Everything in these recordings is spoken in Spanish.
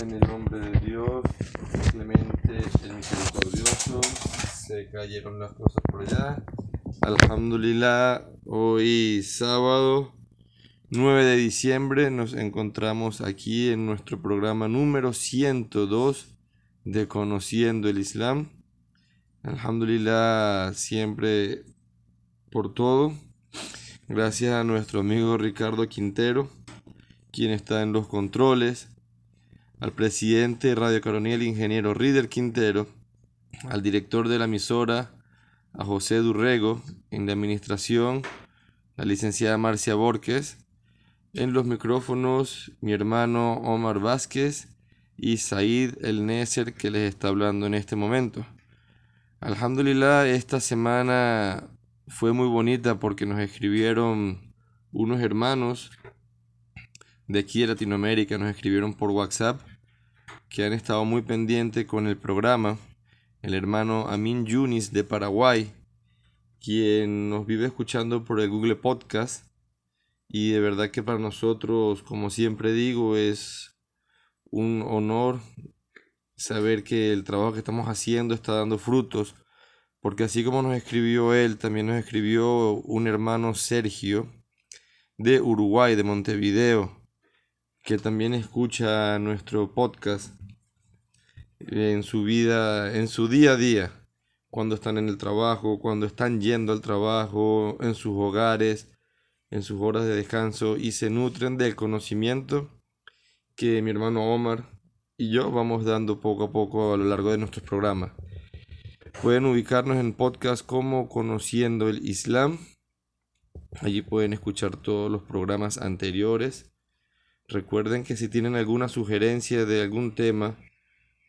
En el nombre de Dios, clemente, el misericordioso, se cayeron las cosas por allá. Alhamdulillah, hoy sábado 9 de diciembre nos encontramos aquí en nuestro programa número 102 de Conociendo el Islam. Alhamdulillah, siempre por todo. Gracias a nuestro amigo Ricardo Quintero quien está en los controles, al presidente de Radio Coronel, ingeniero Rider Quintero, al director de la emisora, a José Durrego, en la administración, la licenciada Marcia Borges, en los micrófonos, mi hermano Omar Vázquez y Said El Neser, que les está hablando en este momento. Alhamdulillah, esta semana fue muy bonita porque nos escribieron unos hermanos de aquí de Latinoamérica nos escribieron por WhatsApp que han estado muy pendientes con el programa. El hermano Amin Yunis de Paraguay, quien nos vive escuchando por el Google Podcast. Y de verdad que para nosotros, como siempre digo, es un honor saber que el trabajo que estamos haciendo está dando frutos. Porque así como nos escribió él, también nos escribió un hermano Sergio de Uruguay, de Montevideo que también escucha nuestro podcast en su vida, en su día a día, cuando están en el trabajo, cuando están yendo al trabajo, en sus hogares, en sus horas de descanso y se nutren del conocimiento que mi hermano Omar y yo vamos dando poco a poco a lo largo de nuestros programas. Pueden ubicarnos en podcast como Conociendo el Islam. Allí pueden escuchar todos los programas anteriores Recuerden que si tienen alguna sugerencia de algún tema,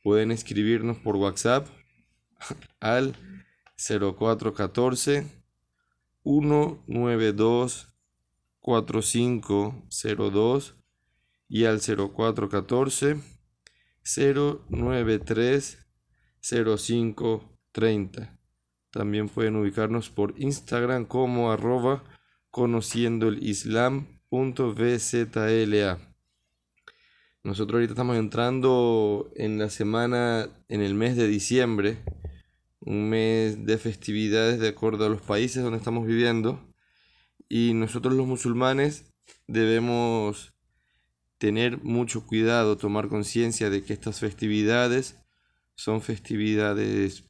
pueden escribirnos por WhatsApp al 0414 192 4502 y al 0414 093 0530. También pueden ubicarnos por Instagram como arroba conociendo el islam.vzla. Nosotros ahorita estamos entrando en la semana, en el mes de diciembre, un mes de festividades de acuerdo a los países donde estamos viviendo. Y nosotros los musulmanes debemos tener mucho cuidado, tomar conciencia de que estas festividades son festividades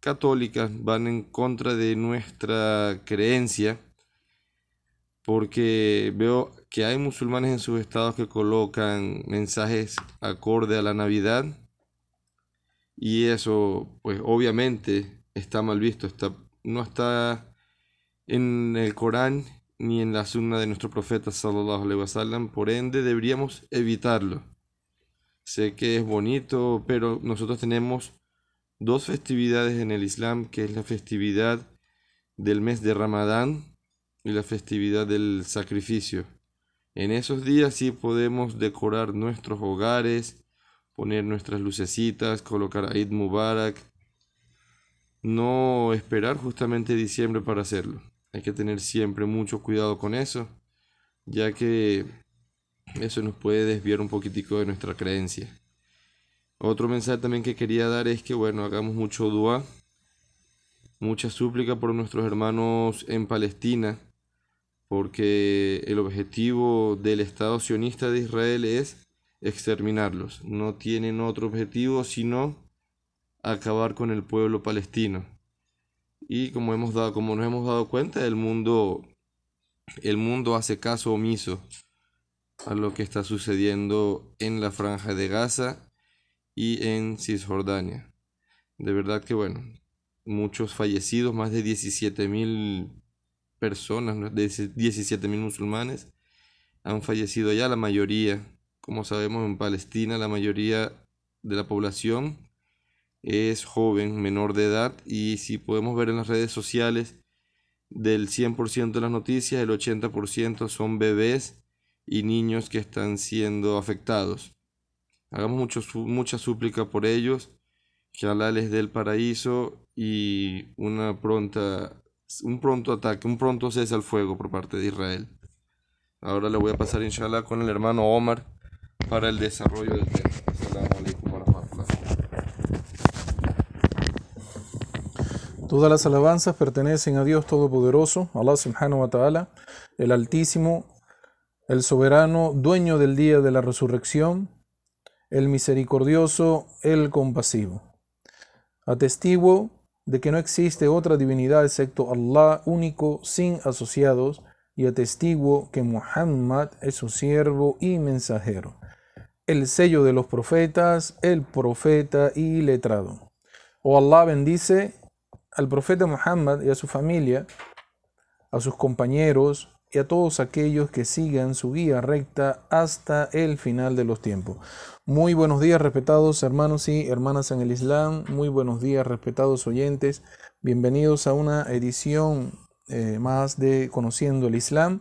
católicas, van en contra de nuestra creencia, porque veo que hay musulmanes en sus estados que colocan mensajes acorde a la Navidad y eso pues obviamente está mal visto, está, no está en el Corán ni en la sunna de nuestro profeta sallallahu alaihi wasallam, por ende deberíamos evitarlo. Sé que es bonito, pero nosotros tenemos dos festividades en el Islam, que es la festividad del mes de Ramadán y la festividad del sacrificio. En esos días sí podemos decorar nuestros hogares, poner nuestras lucecitas, colocar Eid Mubarak. No esperar justamente diciembre para hacerlo. Hay que tener siempre mucho cuidado con eso, ya que eso nos puede desviar un poquitico de nuestra creencia. Otro mensaje también que quería dar es que, bueno, hagamos mucho dua, mucha súplica por nuestros hermanos en Palestina, porque el objetivo del Estado sionista de Israel es exterminarlos. No tienen otro objetivo sino acabar con el pueblo palestino. Y como hemos dado, como nos hemos dado cuenta, el mundo el mundo hace caso omiso a lo que está sucediendo en la franja de Gaza y en Cisjordania. De verdad que bueno, muchos fallecidos, más de 17 mil personas, de 17.000 musulmanes, han fallecido ya, la mayoría, como sabemos en Palestina, la mayoría de la población es joven, menor de edad, y si podemos ver en las redes sociales, del 100% de las noticias, el 80% son bebés y niños que están siendo afectados. Hagamos mucho, mucha súplica por ellos, que Allah les dé el paraíso y una pronta un pronto ataque, un pronto cese al fuego por parte de Israel. Ahora le voy a pasar inshallah con el hermano Omar para el desarrollo del tema. Todas las alabanzas pertenecen a Dios Todopoderoso, Allah subhanahu wa ta'ala, el Altísimo, el Soberano, dueño del día de la resurrección, el Misericordioso, el Compasivo. Atestiguo de que no existe otra divinidad excepto Allah único, sin asociados, y atestiguo que Muhammad es su siervo y mensajero, el sello de los profetas, el profeta y letrado. Oh Allah bendice al profeta Muhammad y a su familia, a sus compañeros y a todos aquellos que sigan su guía recta hasta el final de los tiempos. Muy buenos días, respetados hermanos y hermanas en el Islam. Muy buenos días, respetados oyentes. Bienvenidos a una edición eh, más de Conociendo el Islam.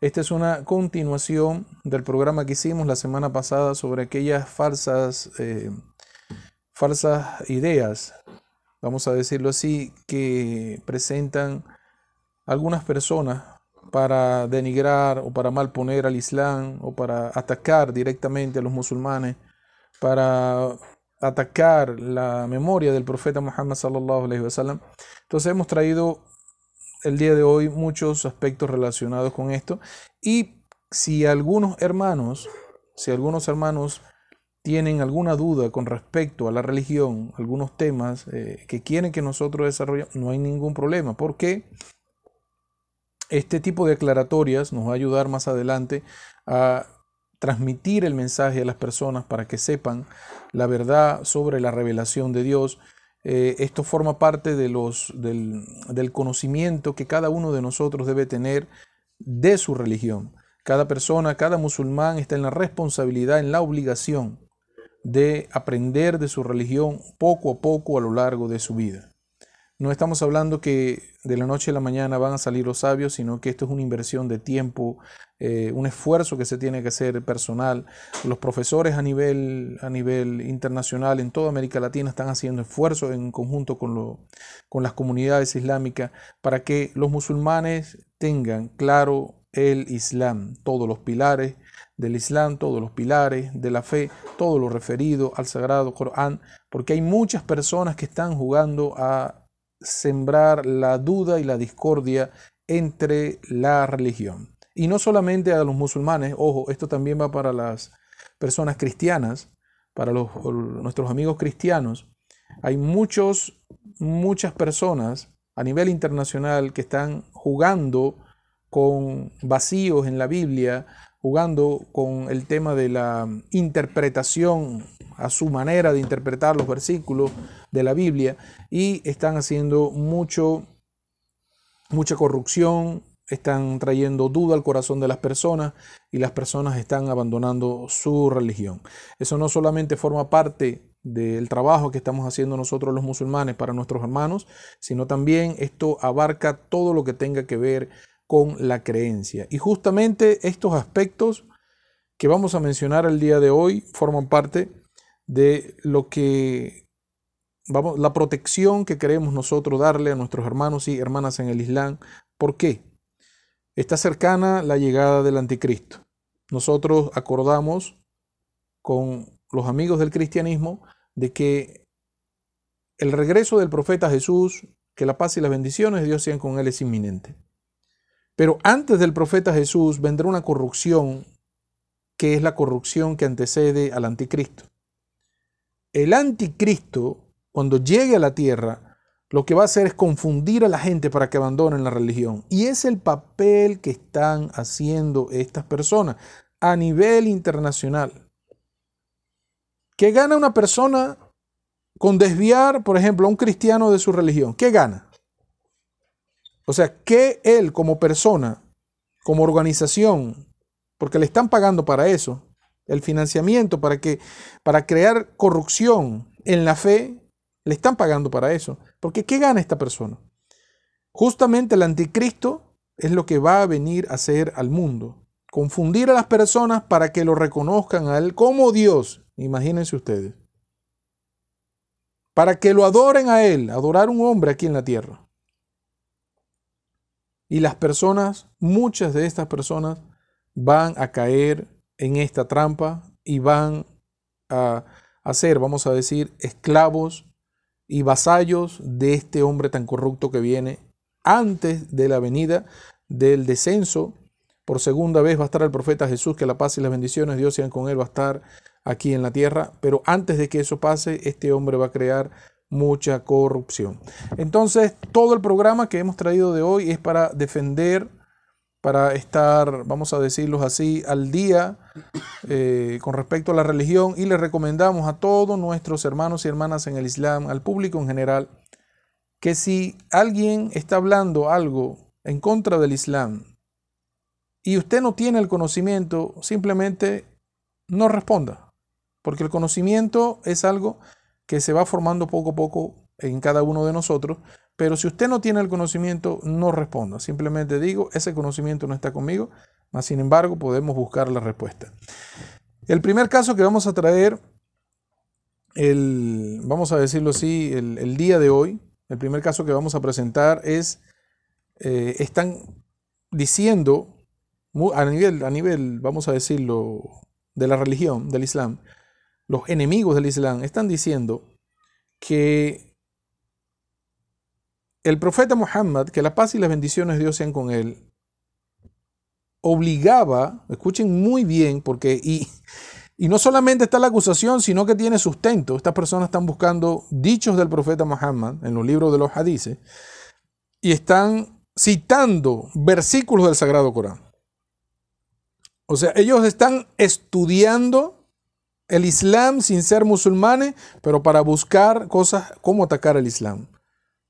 Esta es una continuación del programa que hicimos la semana pasada sobre aquellas falsas, eh, falsas ideas vamos a decirlo así, que presentan algunas personas para denigrar o para malponer al Islam o para atacar directamente a los musulmanes, para atacar la memoria del profeta Muhammad sallallahu alaihi wasallam. Entonces hemos traído el día de hoy muchos aspectos relacionados con esto. Y si algunos hermanos, si algunos hermanos tienen alguna duda con respecto a la religión, algunos temas eh, que quieren que nosotros desarrollemos, no hay ningún problema, porque este tipo de aclaratorias nos va a ayudar más adelante a transmitir el mensaje a las personas para que sepan la verdad sobre la revelación de Dios. Eh, esto forma parte de los, del, del conocimiento que cada uno de nosotros debe tener de su religión. Cada persona, cada musulmán está en la responsabilidad, en la obligación de aprender de su religión poco a poco a lo largo de su vida. No estamos hablando que de la noche a la mañana van a salir los sabios, sino que esto es una inversión de tiempo, eh, un esfuerzo que se tiene que hacer personal. Los profesores a nivel, a nivel internacional en toda América Latina están haciendo esfuerzos en conjunto con, con las comunidades islámicas para que los musulmanes tengan claro el Islam, todos los pilares del Islam, todos los pilares de la fe, todo lo referido al Sagrado Corán, porque hay muchas personas que están jugando a sembrar la duda y la discordia entre la religión. Y no solamente a los musulmanes, ojo, esto también va para las personas cristianas, para los, nuestros amigos cristianos. Hay muchos, muchas personas a nivel internacional que están jugando con vacíos en la Biblia, jugando con el tema de la interpretación a su manera de interpretar los versículos de la Biblia y están haciendo mucho mucha corrupción, están trayendo duda al corazón de las personas y las personas están abandonando su religión. Eso no solamente forma parte del trabajo que estamos haciendo nosotros los musulmanes para nuestros hermanos, sino también esto abarca todo lo que tenga que ver con la creencia. Y justamente estos aspectos que vamos a mencionar el día de hoy forman parte de lo que vamos la protección que queremos nosotros darle a nuestros hermanos y hermanas en el Islam. ¿Por qué? Está cercana la llegada del anticristo. Nosotros acordamos con los amigos del cristianismo de que el regreso del profeta Jesús, que la paz y las bendiciones de Dios sean con él, es inminente. Pero antes del profeta Jesús vendrá una corrupción que es la corrupción que antecede al anticristo. El anticristo, cuando llegue a la tierra, lo que va a hacer es confundir a la gente para que abandonen la religión. Y es el papel que están haciendo estas personas a nivel internacional. ¿Qué gana una persona con desviar, por ejemplo, a un cristiano de su religión? ¿Qué gana? O sea, que él como persona, como organización, porque le están pagando para eso, el financiamiento para que para crear corrupción en la fe, le están pagando para eso. Porque ¿qué gana esta persona? Justamente el anticristo es lo que va a venir a hacer al mundo. Confundir a las personas para que lo reconozcan a él como Dios. Imagínense ustedes. Para que lo adoren a él, adorar un hombre aquí en la tierra. Y las personas, muchas de estas personas van a caer en esta trampa y van a, a ser, vamos a decir, esclavos y vasallos de este hombre tan corrupto que viene antes de la venida del descenso. Por segunda vez va a estar el profeta Jesús, que la paz y las bendiciones de Dios sean con él, va a estar aquí en la tierra, pero antes de que eso pase, este hombre va a crear mucha corrupción. Entonces, todo el programa que hemos traído de hoy es para defender, para estar, vamos a decirlo así, al día eh, con respecto a la religión y le recomendamos a todos nuestros hermanos y hermanas en el Islam, al público en general, que si alguien está hablando algo en contra del Islam y usted no tiene el conocimiento, simplemente no responda, porque el conocimiento es algo que se va formando poco a poco en cada uno de nosotros, pero si usted no tiene el conocimiento, no responda, simplemente digo, ese conocimiento no está conmigo, mas sin embargo podemos buscar la respuesta. El primer caso que vamos a traer, el, vamos a decirlo así, el día de hoy, el primer caso que vamos a presentar es, eh, están diciendo a nivel, a nivel, vamos a decirlo, de la religión, del Islam, los enemigos del Islam están diciendo que el profeta Muhammad, que la paz y las bendiciones de Dios sean con él, obligaba, escuchen muy bien, porque y, y no solamente está la acusación, sino que tiene sustento. Estas personas están buscando dichos del profeta Muhammad en los libros de los hadices y están citando versículos del Sagrado Corán. O sea, ellos están estudiando el Islam sin ser musulmanes, pero para buscar cosas, cómo atacar el Islam,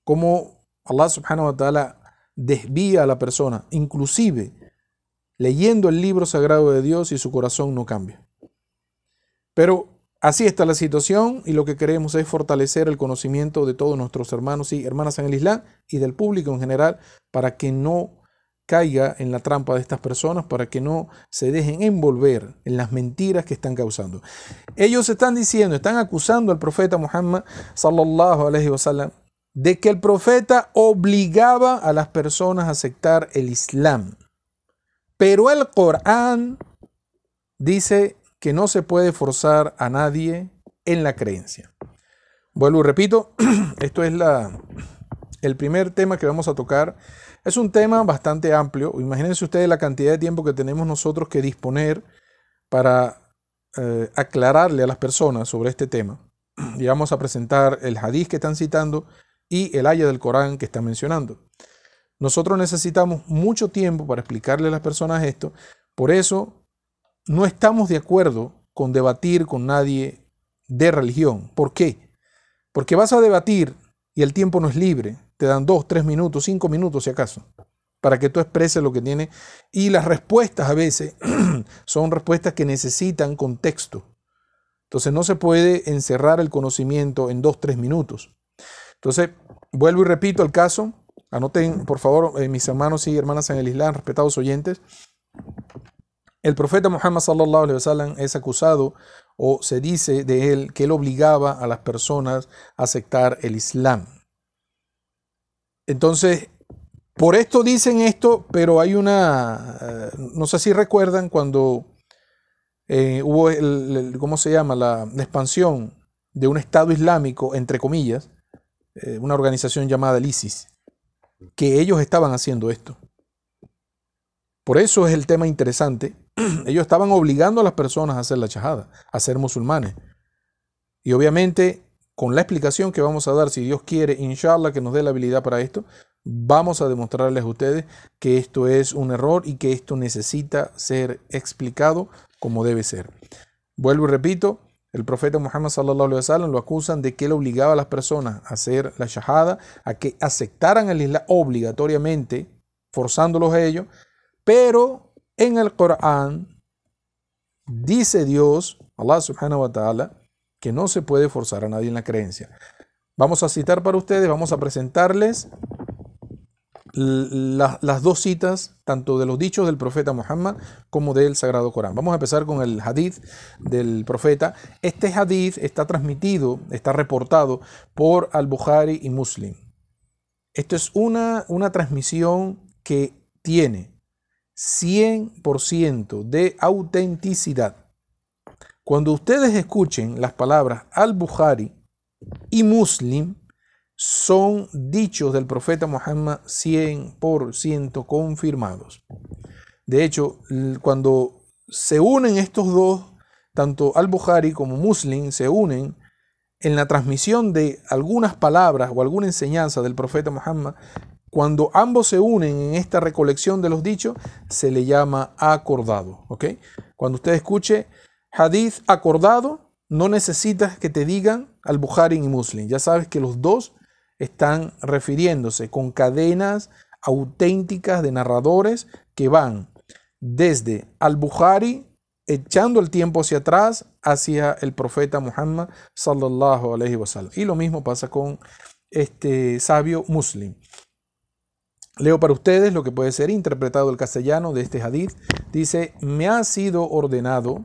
cómo Allah subhanahu wa ta'ala desvía a la persona, inclusive leyendo el libro sagrado de Dios y su corazón no cambia. Pero así está la situación y lo que queremos es fortalecer el conocimiento de todos nuestros hermanos y hermanas en el Islam y del público en general para que no caiga en la trampa de estas personas, para que no se dejen envolver en las mentiras que están causando. Ellos están diciendo, están acusando al profeta Muhammad sallallahu alaihi wasallam de que el profeta obligaba a las personas a aceptar el Islam. Pero el Corán dice que no se puede forzar a nadie en la creencia. Vuelvo y repito, esto es la, el primer tema que vamos a tocar. Es un tema bastante amplio. Imagínense ustedes la cantidad de tiempo que tenemos nosotros que disponer para eh, aclararle a las personas sobre este tema. Y vamos a presentar el hadith que están citando y el haya del Corán que están mencionando. Nosotros necesitamos mucho tiempo para explicarle a las personas esto. Por eso no estamos de acuerdo con debatir con nadie de religión. ¿Por qué? Porque vas a debatir y el tiempo no es libre. Te dan dos, tres minutos, cinco minutos si acaso, para que tú expreses lo que tiene. Y las respuestas a veces son respuestas que necesitan contexto. Entonces no se puede encerrar el conocimiento en dos, tres minutos. Entonces, vuelvo y repito el caso. Anoten, por favor, eh, mis hermanos y hermanas en el Islam, respetados oyentes. El profeta Muhammad sallallahu alaihi wasallam es acusado o se dice de él que él obligaba a las personas a aceptar el Islam. Entonces, por esto dicen esto, pero hay una, eh, no sé si recuerdan cuando eh, hubo, el, ¿cómo se llama? La, expansión de un Estado Islámico, entre comillas, eh, una organización llamada el ISIS, que ellos estaban haciendo esto. Por eso es el tema interesante. Ellos estaban obligando a las personas a hacer la chajada, a ser musulmanes. Y obviamente, con la explicación que vamos a dar, si Dios quiere, inshallah, que nos dé la habilidad para esto, vamos a demostrarles a ustedes que esto es un error y que esto necesita ser explicado como debe ser. Vuelvo y repito, el profeta Muhammad sallallahu lo acusan de que él obligaba a las personas a hacer la shahada, a que aceptaran el Islam obligatoriamente, forzándolos a ellos, pero en el Corán dice Dios, Allah subhanahu wa ta'ala, que no se puede forzar a nadie en la creencia. Vamos a citar para ustedes, vamos a presentarles las dos citas, tanto de los dichos del profeta Muhammad como del Sagrado Corán. Vamos a empezar con el hadith del profeta. Este hadith está transmitido, está reportado por Al-Bukhari y Muslim. Esto es una, una transmisión que tiene 100% de autenticidad. Cuando ustedes escuchen las palabras al-Bukhari y Muslim, son dichos del profeta Muhammad 100% confirmados. De hecho, cuando se unen estos dos, tanto al-Bukhari como Muslim se unen en la transmisión de algunas palabras o alguna enseñanza del profeta Muhammad, cuando ambos se unen en esta recolección de los dichos, se le llama acordado. Cuando usted escuche hadith acordado, no necesitas que te digan al-Bukhari y Muslim. Ya sabes que los dos están refiriéndose con cadenas auténticas de narradores que van desde al-Bukhari, echando el tiempo hacia atrás, hacia el profeta Muhammad sallallahu alaihi wasallam. Y lo mismo pasa con este sabio muslim. Leo para ustedes lo que puede ser interpretado el castellano de este hadith. Dice, me ha sido ordenado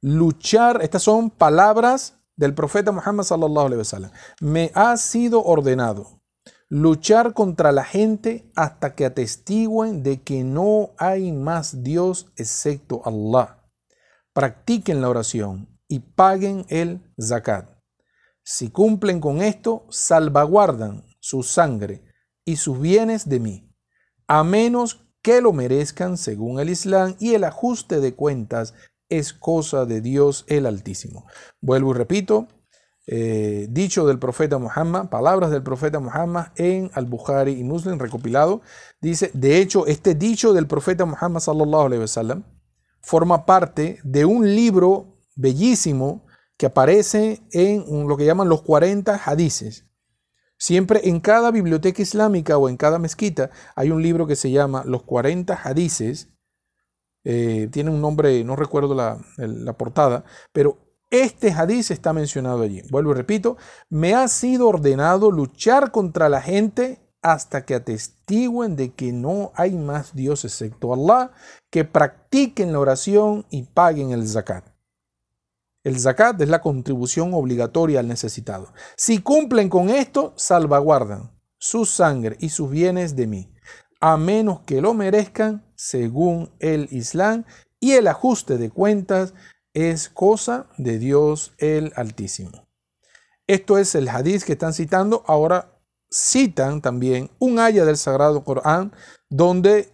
luchar, estas son palabras del profeta Muhammad sallallahu alaihi wasallam. Me ha sido ordenado luchar contra la gente hasta que atestiguen de que no hay más Dios excepto Allah. Practiquen la oración y paguen el zakat. Si cumplen con esto, salvaguardan su sangre y sus bienes de mí, a menos que lo merezcan según el Islam y el ajuste de cuentas es cosa de Dios el Altísimo. Vuelvo y repito, eh, dicho del profeta Muhammad, palabras del profeta Muhammad en Al-Bukhari y Muslim recopilado, dice, de hecho, este dicho del profeta Muhammad sallallahu alaihi wasallam forma parte de un libro bellísimo que aparece en lo que llaman los 40 hadices. Siempre en cada biblioteca islámica o en cada mezquita hay un libro que se llama Los 40 hadices. Eh, tiene un nombre, no recuerdo la, la portada, pero este hadiz está mencionado allí. Vuelvo y repito, me ha sido ordenado luchar contra la gente hasta que atestiguen de que no hay más Dios excepto Allah, que practiquen la oración y paguen el zakat. El zakat es la contribución obligatoria al necesitado. Si cumplen con esto, salvaguardan su sangre y sus bienes de mí, a menos que lo merezcan según el Islam y el ajuste de cuentas es cosa de Dios el Altísimo. Esto es el hadith que están citando. Ahora citan también un haya del Sagrado Corán donde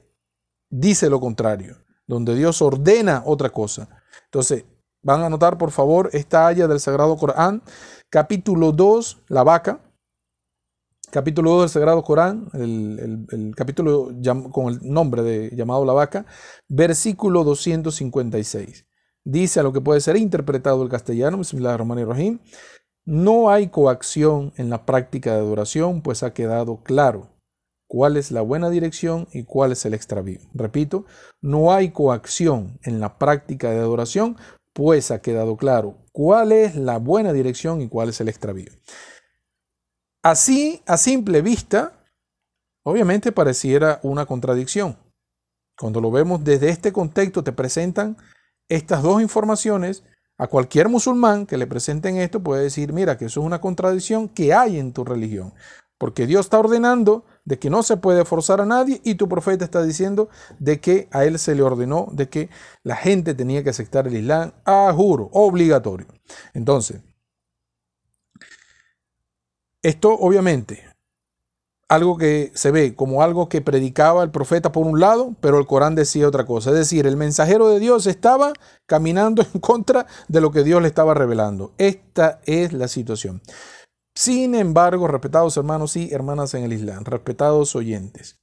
dice lo contrario, donde Dios ordena otra cosa. Entonces, van a anotar por favor esta haya del Sagrado Corán, capítulo 2, la vaca. Capítulo 2 del Sagrado Corán, el, capítulo con el nombre de llamado la vaca, versículo 256 dice a lo que puede ser interpretado el castellano, Rahim, no hay coacción en la práctica de adoración, pues ha quedado claro cuál es la buena dirección y cuál es el extravío. Repito, no hay coacción en la práctica de adoración, pues ha quedado claro cuál es la buena dirección y cuál es el extravío. Así, a simple vista, obviamente pareciera una contradicción. Cuando lo vemos desde este contexto, te presentan estas dos informaciones, a cualquier musulmán que le presenten esto puede decir, mira, que eso es una contradicción que hay en tu religión, porque Dios está ordenando de que no se puede forzar a nadie y tu profeta está diciendo de que a él se le ordenó de que la gente tenía que aceptar el Islam a juro, obligatorio. Entonces, esto obviamente algo que se ve como algo que predicaba el profeta por un lado, pero el Corán decía otra cosa. Es decir, el mensajero de Dios estaba caminando en contra de lo que Dios le estaba revelando. Esta es la situación. Sin embargo, respetados hermanos y hermanas en el Islam, respetados oyentes,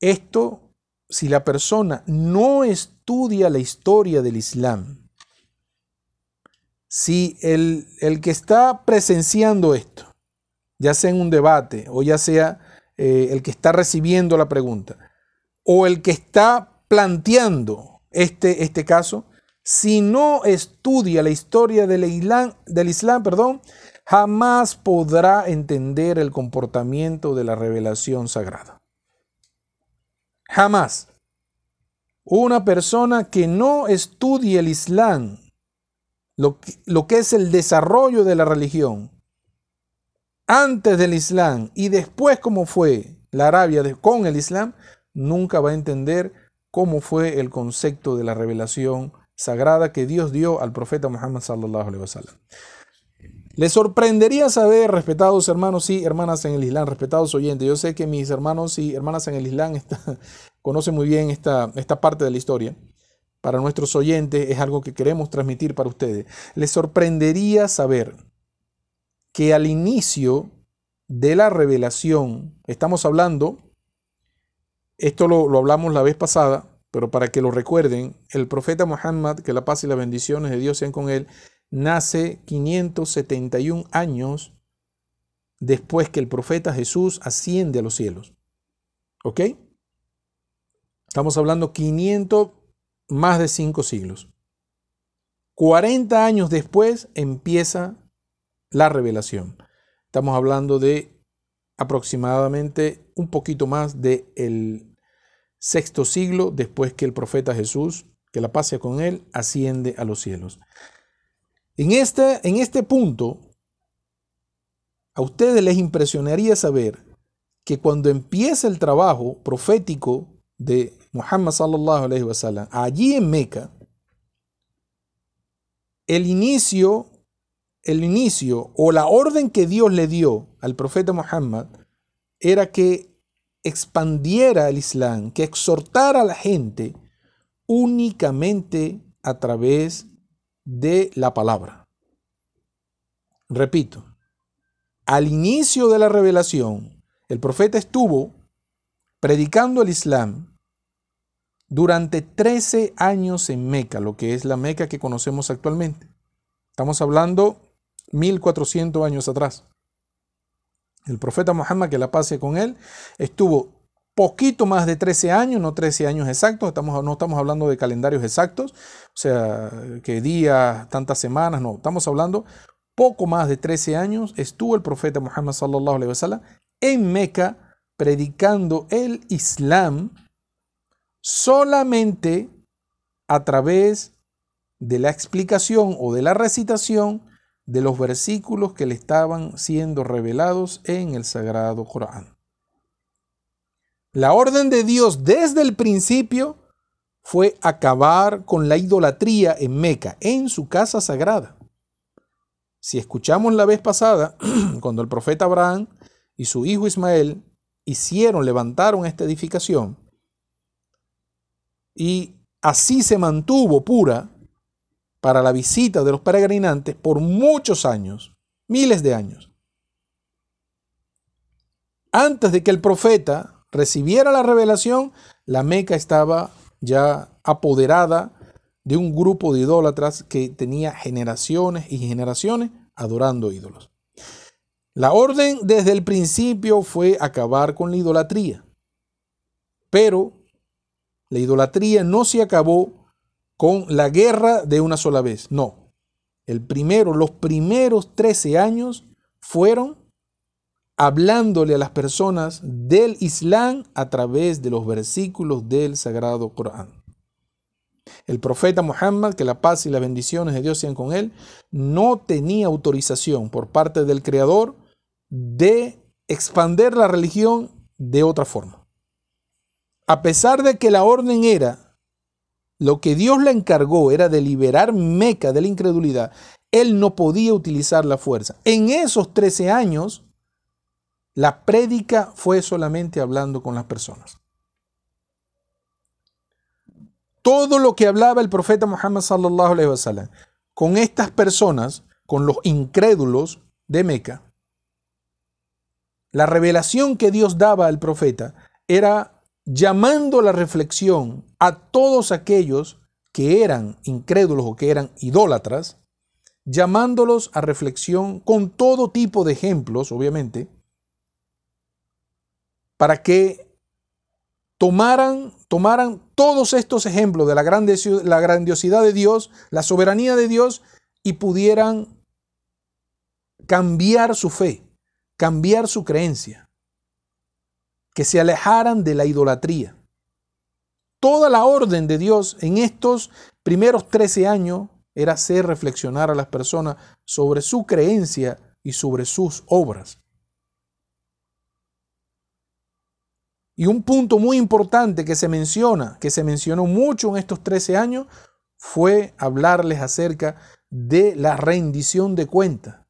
esto, si la persona no estudia la historia del Islam, si el, el que está presenciando esto, ya sea en un debate o ya sea eh, el que está recibiendo la pregunta o el que está planteando este, este caso, si no estudia la historia del Islam, del Islam perdón, jamás podrá entender el comportamiento de la revelación sagrada. Jamás. Una persona que no estudie el Islam, lo que es el desarrollo de la religión, antes del Islam y después cómo fue la Arabia con el Islam, nunca va a entender cómo fue el concepto de la revelación sagrada que Dios dio al profeta Muhammad sallallahu alaihi wasallam. Les sorprendería saber, respetados hermanos y hermanas en el Islam, respetados oyentes, yo sé que mis hermanos y hermanas en el Islam conocen muy bien esta, esta parte de la historia. Para nuestros oyentes es algo que queremos transmitir para ustedes. Les sorprendería saber que al inicio de la revelación, estamos hablando, esto lo, lo hablamos la vez pasada, pero para que lo recuerden, el profeta Muhammad, que la paz y las bendiciones de Dios sean con él, nace 571 años después que el profeta Jesús asciende a los cielos. ¿Ok? Estamos hablando 500, más de 5 siglos. 40 años después empieza la revelación. Estamos hablando de aproximadamente un poquito más del el sexto siglo después que el profeta Jesús, que la paz con él, asciende a los cielos. En este, en este punto, a ustedes les impresionaría saber que cuando empieza el trabajo profético de Muhammad sallallahu alaihi wasallam allí en Meca, el inicio, el inicio o la orden que Dios le dio al profeta Muhammad era que expandiera el Islam, que exhortara a la gente únicamente a través de la palabra. Repito, al inicio de la revelación, el profeta estuvo predicando el Islam durante 13 años en Meca, lo que es la Meca que conocemos actualmente. Estamos hablando 1400 años atrás. El profeta Muhammad, que la pase con él, estuvo poquito más de 13 años, no 13 años exactos, estamos, no estamos hablando de calendarios exactos, o sea, que días, tantas semanas, no, estamos hablando poco más de 13 años, estuvo el profeta Muhammad sallallahu alaihi wasallam en Meca predicando el Islam solamente a través de la explicación o de la recitación de los versículos que le estaban siendo revelados en el Sagrado Corán. La orden de Dios desde el principio fue acabar con la idolatría en Meca, en su casa sagrada. Si escuchamos la vez pasada, cuando el profeta Abraham y su hijo Ismael hicieron, levantaron esta edificación, y así se mantuvo pura, para la visita de los peregrinantes por muchos años, miles de años. Antes de que el profeta recibiera la revelación, la Meca estaba ya apoderada de un grupo de idólatras que tenía generaciones y generaciones adorando ídolos. La orden desde el principio fue acabar con la idolatría, pero la idolatría no se acabó con la guerra de una sola vez. No. El primero, los primeros 13 años fueron hablándole a las personas del Islam a través de los versículos del Sagrado Corán. El profeta Muhammad, que la paz y las bendiciones de Dios sean con él, no tenía autorización por parte del Creador de expander la religión de otra forma. A pesar de que la orden era lo que Dios le encargó era de liberar Meca de la incredulidad, él no podía utilizar la fuerza. En esos 13 años, la prédica fue solamente hablando con las personas. Todo lo que hablaba el profeta Muhammad sallallahu alaihi con estas personas, con los incrédulos de Meca, la revelación que Dios daba al profeta era llamando la reflexión a todos aquellos que eran incrédulos o que eran idólatras, llamándolos a reflexión con todo tipo de ejemplos, obviamente, para que tomaran, tomaran todos estos ejemplos de la, la grandiosidad de Dios, la soberanía de Dios, y pudieran cambiar su fe, cambiar su creencia que se alejaran de la idolatría. Toda la orden de Dios en estos primeros 13 años era hacer reflexionar a las personas sobre su creencia y sobre sus obras. Y un punto muy importante que se menciona, que se mencionó mucho en estos 13 años, fue hablarles acerca de la rendición de cuentas,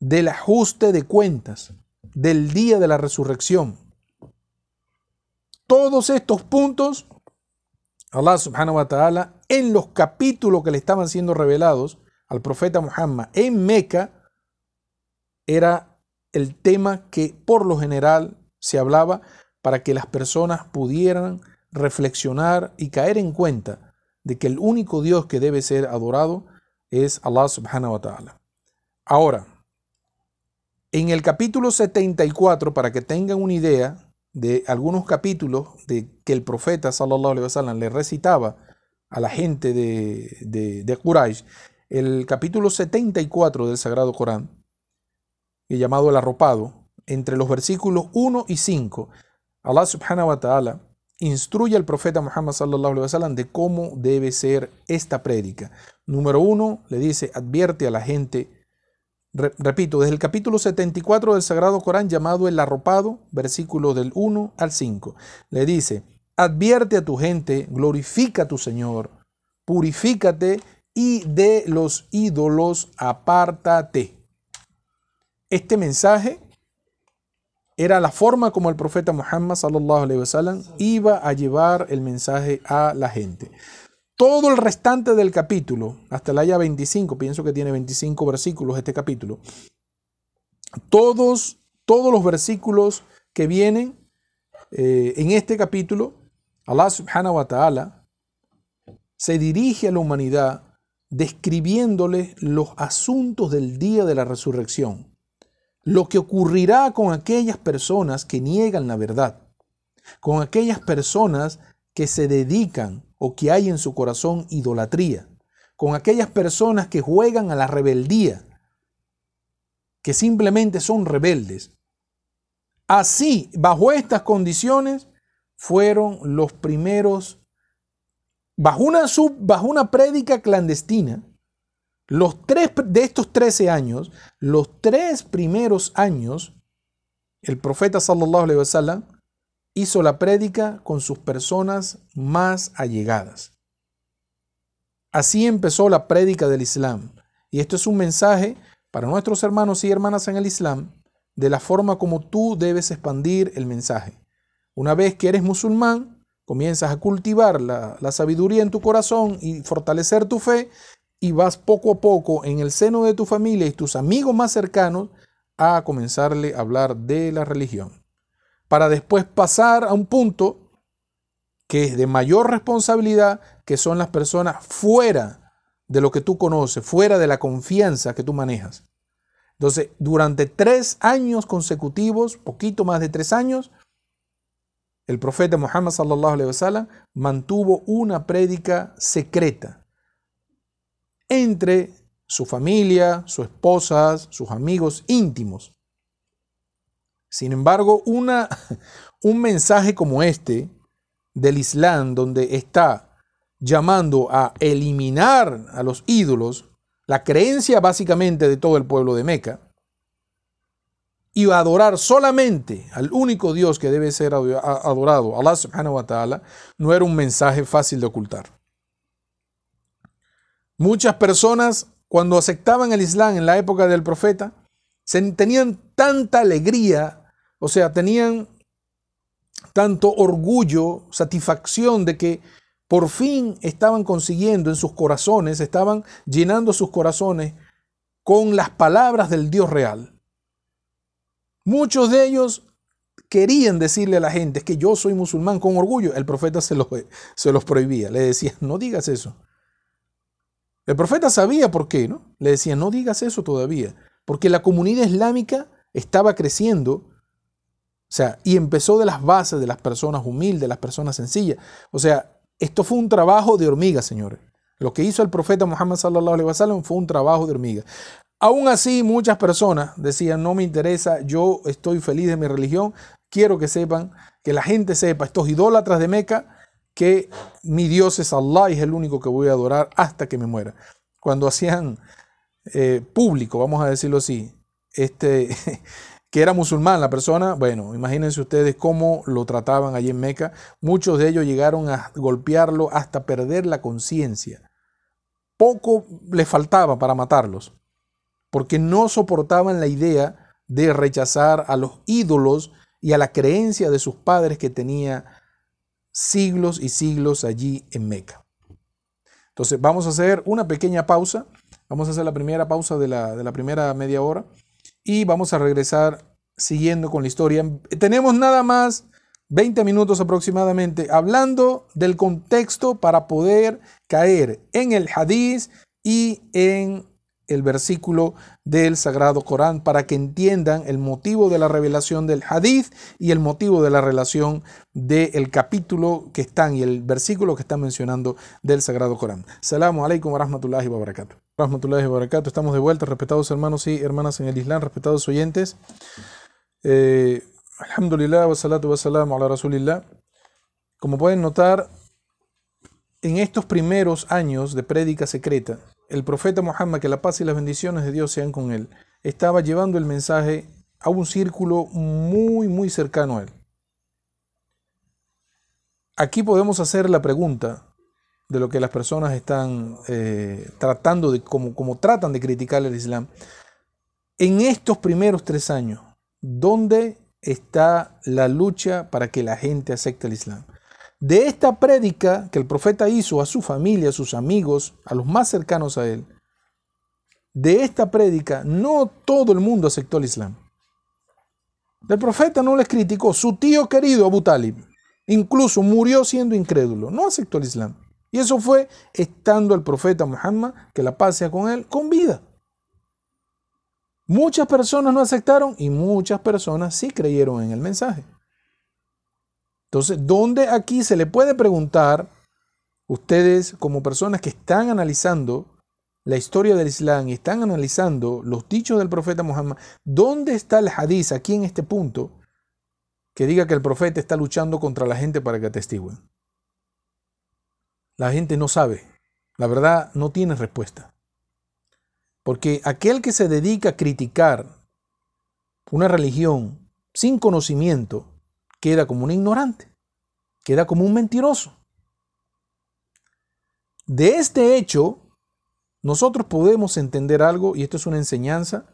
del ajuste de cuentas, del día de la resurrección. Todos estos puntos, Allah subhanahu wa ta'ala, en los capítulos que le estaban siendo revelados al profeta Muhammad en Meca, era el tema que por lo general se hablaba para que las personas pudieran reflexionar y caer en cuenta de que el único Dios que debe ser adorado es Allah subhanahu wa ta'ala. Ahora, en el capítulo 74, para que tengan una idea de algunos capítulos de que el profeta sallallahu alaihi wasallam le recitaba a la gente de, de, de Quraysh, el capítulo 74 del Sagrado Corán, llamado el arropado, entre los versículos 1 y 5, Allah subhanahu wa ta'ala instruye al profeta Muhammad sallallahu alaihi wasallam de cómo debe ser esta prédica. Número uno, le dice, advierte a la gente, repito, desde el capítulo 74 del Sagrado Corán llamado el arropado, versículo del 1 al 5, le dice, advierte a tu gente, glorifica a tu Señor, purifícate y de los ídolos apártate. Este mensaje era la forma como el profeta Muhammad iba a llevar el mensaje a la gente. Todo el restante del capítulo, hasta el haya 25, pienso que tiene 25 versículos este capítulo. Todos, todos los versículos que vienen eh, en este capítulo, Allah subhanahu wa ta'ala se dirige a la humanidad describiéndole los asuntos del día de la resurrección lo que ocurrirá con aquellas personas que niegan la verdad, con aquellas personas que se dedican o que hay en su corazón idolatría, con aquellas personas que juegan a la rebeldía, que simplemente son rebeldes. Así, bajo estas condiciones, fueron los primeros, bajo una, sub, bajo una prédica clandestina, los tres de estos 13 años, los tres primeros años, el profeta sallallahu alaihi wasallam hizo la prédica con sus personas más allegadas. Así empezó la prédica del Islam. Y esto es un mensaje para nuestros hermanos y hermanas en el Islam de la forma como tú debes expandir el mensaje. Una vez que eres musulmán, comienzas a cultivar la, la sabiduría en tu corazón y fortalecer tu fe, y vas poco a poco en el seno de tu familia y tus amigos más cercanos a comenzarle a hablar de la religión. Para después pasar a un punto que es de mayor responsabilidad, que son las personas fuera de lo que tú conoces, fuera de la confianza que tú manejas. Entonces, durante tres años consecutivos, poquito más de tres años, el profeta Muhammad mantuvo una prédica secreta entre su familia, sus esposas, sus amigos íntimos. Sin embargo, una, un mensaje como este del Islam, donde está llamando a eliminar a los ídolos, la creencia básicamente de todo el pueblo de Meca, y a adorar solamente al único Dios que debe ser adorado, Allah subhanahu wa ta'ala, no era un mensaje fácil de ocultar. Muchas personas, cuando aceptaban el Islam en la época del profeta, tenían tanta alegría, o sea, tenían tanto orgullo, satisfacción de que por fin estaban consiguiendo en sus corazones, estaban llenando sus corazones con las palabras del Dios real. Muchos de ellos querían decirle a la gente que yo soy musulmán con orgullo. El profeta se los, se los prohibía. Le decía, no digas eso. El profeta sabía por qué, ¿no? Le decía, no digas eso todavía, porque la comunidad islámica estaba creciendo, o sea, y empezó de las bases de las personas humildes, de las personas sencillas. O sea, esto fue un trabajo de hormiga, señores. Lo que hizo el profeta Muhammad sallallahu alaihi wasallam fue un trabajo de hormiga. Aún así, muchas personas decían, no me interesa, yo estoy feliz de mi religión, quiero que sepan, que la gente sepa, estos idólatras de Meca, que mi Dios es Allah y es el único que voy a adorar hasta que me muera. Cuando hacían eh, público, vamos a decirlo así, este, que era musulmán la persona, bueno, imagínense ustedes cómo lo trataban allí en Meca. Muchos de ellos llegaron a golpearlo hasta perder la conciencia. Poco le faltaba para matarlos, porque no soportaban la idea de rechazar a los ídolos y a la creencia de sus padres que tenía siglos y siglos allí en Meca. Entonces vamos a hacer una pequeña pausa, vamos a hacer la primera pausa de la, de la primera media hora y vamos a regresar siguiendo con la historia. Tenemos nada más 20 minutos aproximadamente hablando del contexto para poder caer en el hadiz y en el versículo del Sagrado Corán para que entiendan el motivo de la revelación del hadith y el motivo de la relación del capítulo que están y el versículo que están mencionando del Sagrado Corán. Salamu alaikum wa rahmatullahi wa barakatuh. Rahmatullahi wa barakatuh. Estamos de vuelta, respetados hermanos y hermanas en el Islam, respetados oyentes. Eh, alhamdulillah wa salatu wa ala rasulillah. Como pueden notar, en estos primeros años de prédica secreta, el profeta Muhammad, que la paz y las bendiciones de Dios sean con él, estaba llevando el mensaje a un círculo muy, muy cercano a él. Aquí podemos hacer la pregunta de lo que las personas están eh, tratando de, como, como tratan de criticar el Islam. En estos primeros tres años, ¿dónde está la lucha para que la gente acepte el Islam? De esta prédica que el profeta hizo a su familia, a sus amigos, a los más cercanos a él, de esta prédica no todo el mundo aceptó el Islam. El profeta no les criticó. Su tío querido Abu Talib incluso murió siendo incrédulo. No aceptó el Islam. Y eso fue estando el profeta Muhammad, que la paz sea con él, con vida. Muchas personas no aceptaron y muchas personas sí creyeron en el mensaje. Entonces, ¿dónde aquí se le puede preguntar, ustedes como personas que están analizando la historia del Islam y están analizando los dichos del profeta Muhammad, ¿dónde está el hadith aquí en este punto que diga que el profeta está luchando contra la gente para que atestiguen? La gente no sabe, la verdad no tiene respuesta. Porque aquel que se dedica a criticar una religión sin conocimiento, queda como un ignorante, queda como un mentiroso. De este hecho, nosotros podemos entender algo, y esto es una enseñanza,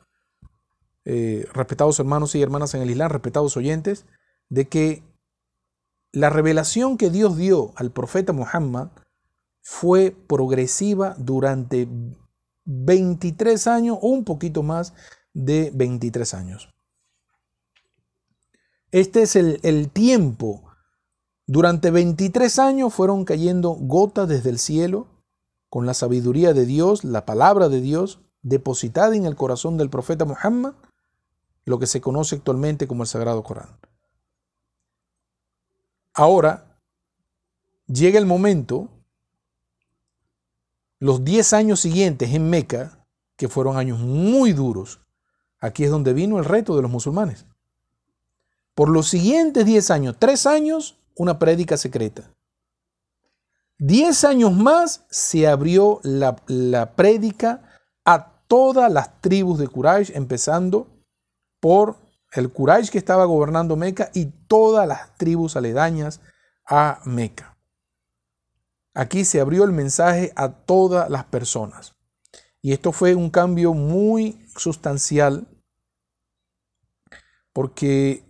eh, respetados hermanos y hermanas en el Islam, respetados oyentes, de que la revelación que Dios dio al profeta Muhammad fue progresiva durante 23 años o un poquito más de 23 años. Este es el, tiempo. Durante 23 años fueron cayendo gotas desde el cielo con la sabiduría de Dios, la palabra de Dios, depositada en el corazón del profeta Muhammad, lo que se conoce actualmente como el Sagrado Corán. Ahora llega el momento, los 10 años siguientes en Meca, que fueron años muy duros, aquí es donde vino el reto de los musulmanes. Por los siguientes 10 años, 3 años, una prédica secreta. 10 años más se abrió la, la prédica a todas las tribus de Quraysh, empezando por el Quraysh que estaba gobernando Meca y todas las tribus aledañas a Meca. Aquí se abrió el mensaje a todas las personas. Y esto fue un cambio muy sustancial porque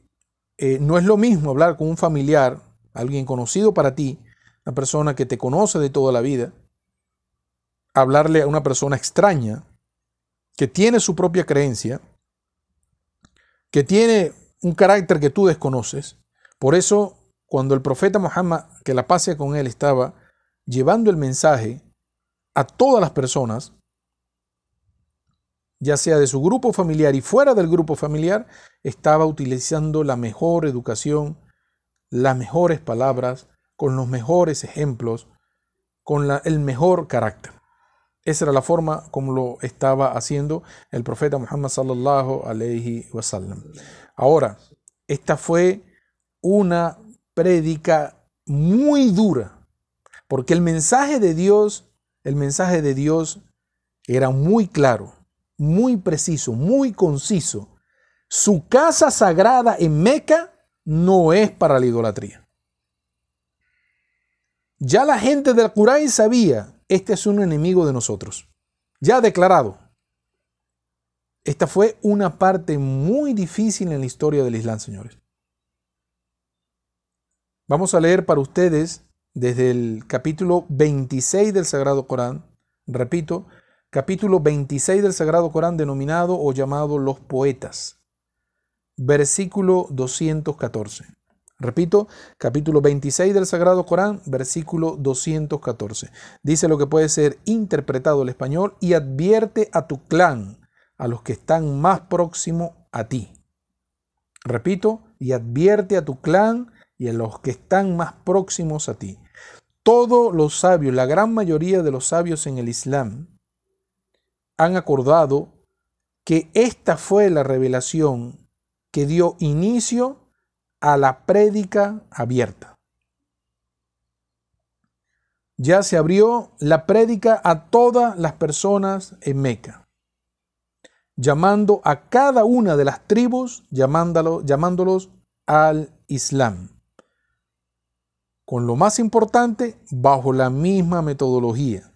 eh, no es lo mismo hablar con un familiar, alguien conocido para ti, una persona que te conoce de toda la vida, hablarle a una persona extraña que tiene su propia creencia, que tiene un carácter que tú desconoces. Por eso, cuando el profeta Muhammad, que la pase con él, estaba llevando el mensaje a todas las personas, ya sea de su grupo familiar y fuera del grupo familiar, estaba utilizando la mejor educación, las mejores palabras, con los mejores ejemplos, con el mejor carácter. Esa era la forma como lo estaba haciendo el profeta Muhammad sallallahu alayhi wasallam. Ahora, esta fue una prédica muy dura, porque el mensaje de Dios, el mensaje de Dios era muy claro muy preciso, muy conciso. su casa sagrada en Meca no es para la idolatría. Ya la gente del Quraysh sabía, este es un enemigo de nosotros. Ya declarado. Esta fue una parte muy difícil en la historia del Islam, señores. Vamos a leer para ustedes desde el capítulo 26 del Sagrado Corán, repito, capítulo 26 del Sagrado Corán denominado o llamado Los Poetas, versículo 214. Repito, capítulo 26 del Sagrado Corán, versículo 214. Dice lo que puede ser interpretado al español y advierte a tu clan, a los que están más próximos a ti. Repito, y advierte a tu clan y a los que están más próximos a ti. Todos los sabios, la gran mayoría de los sabios en el Islam, han acordado que esta fue la revelación que dio inicio a la prédica abierta. Ya se abrió la prédica a todas las personas en Meca, llamando a cada una de las tribus, llamándolo, llamándolos al Islam. Con lo más importante, bajo la misma metodología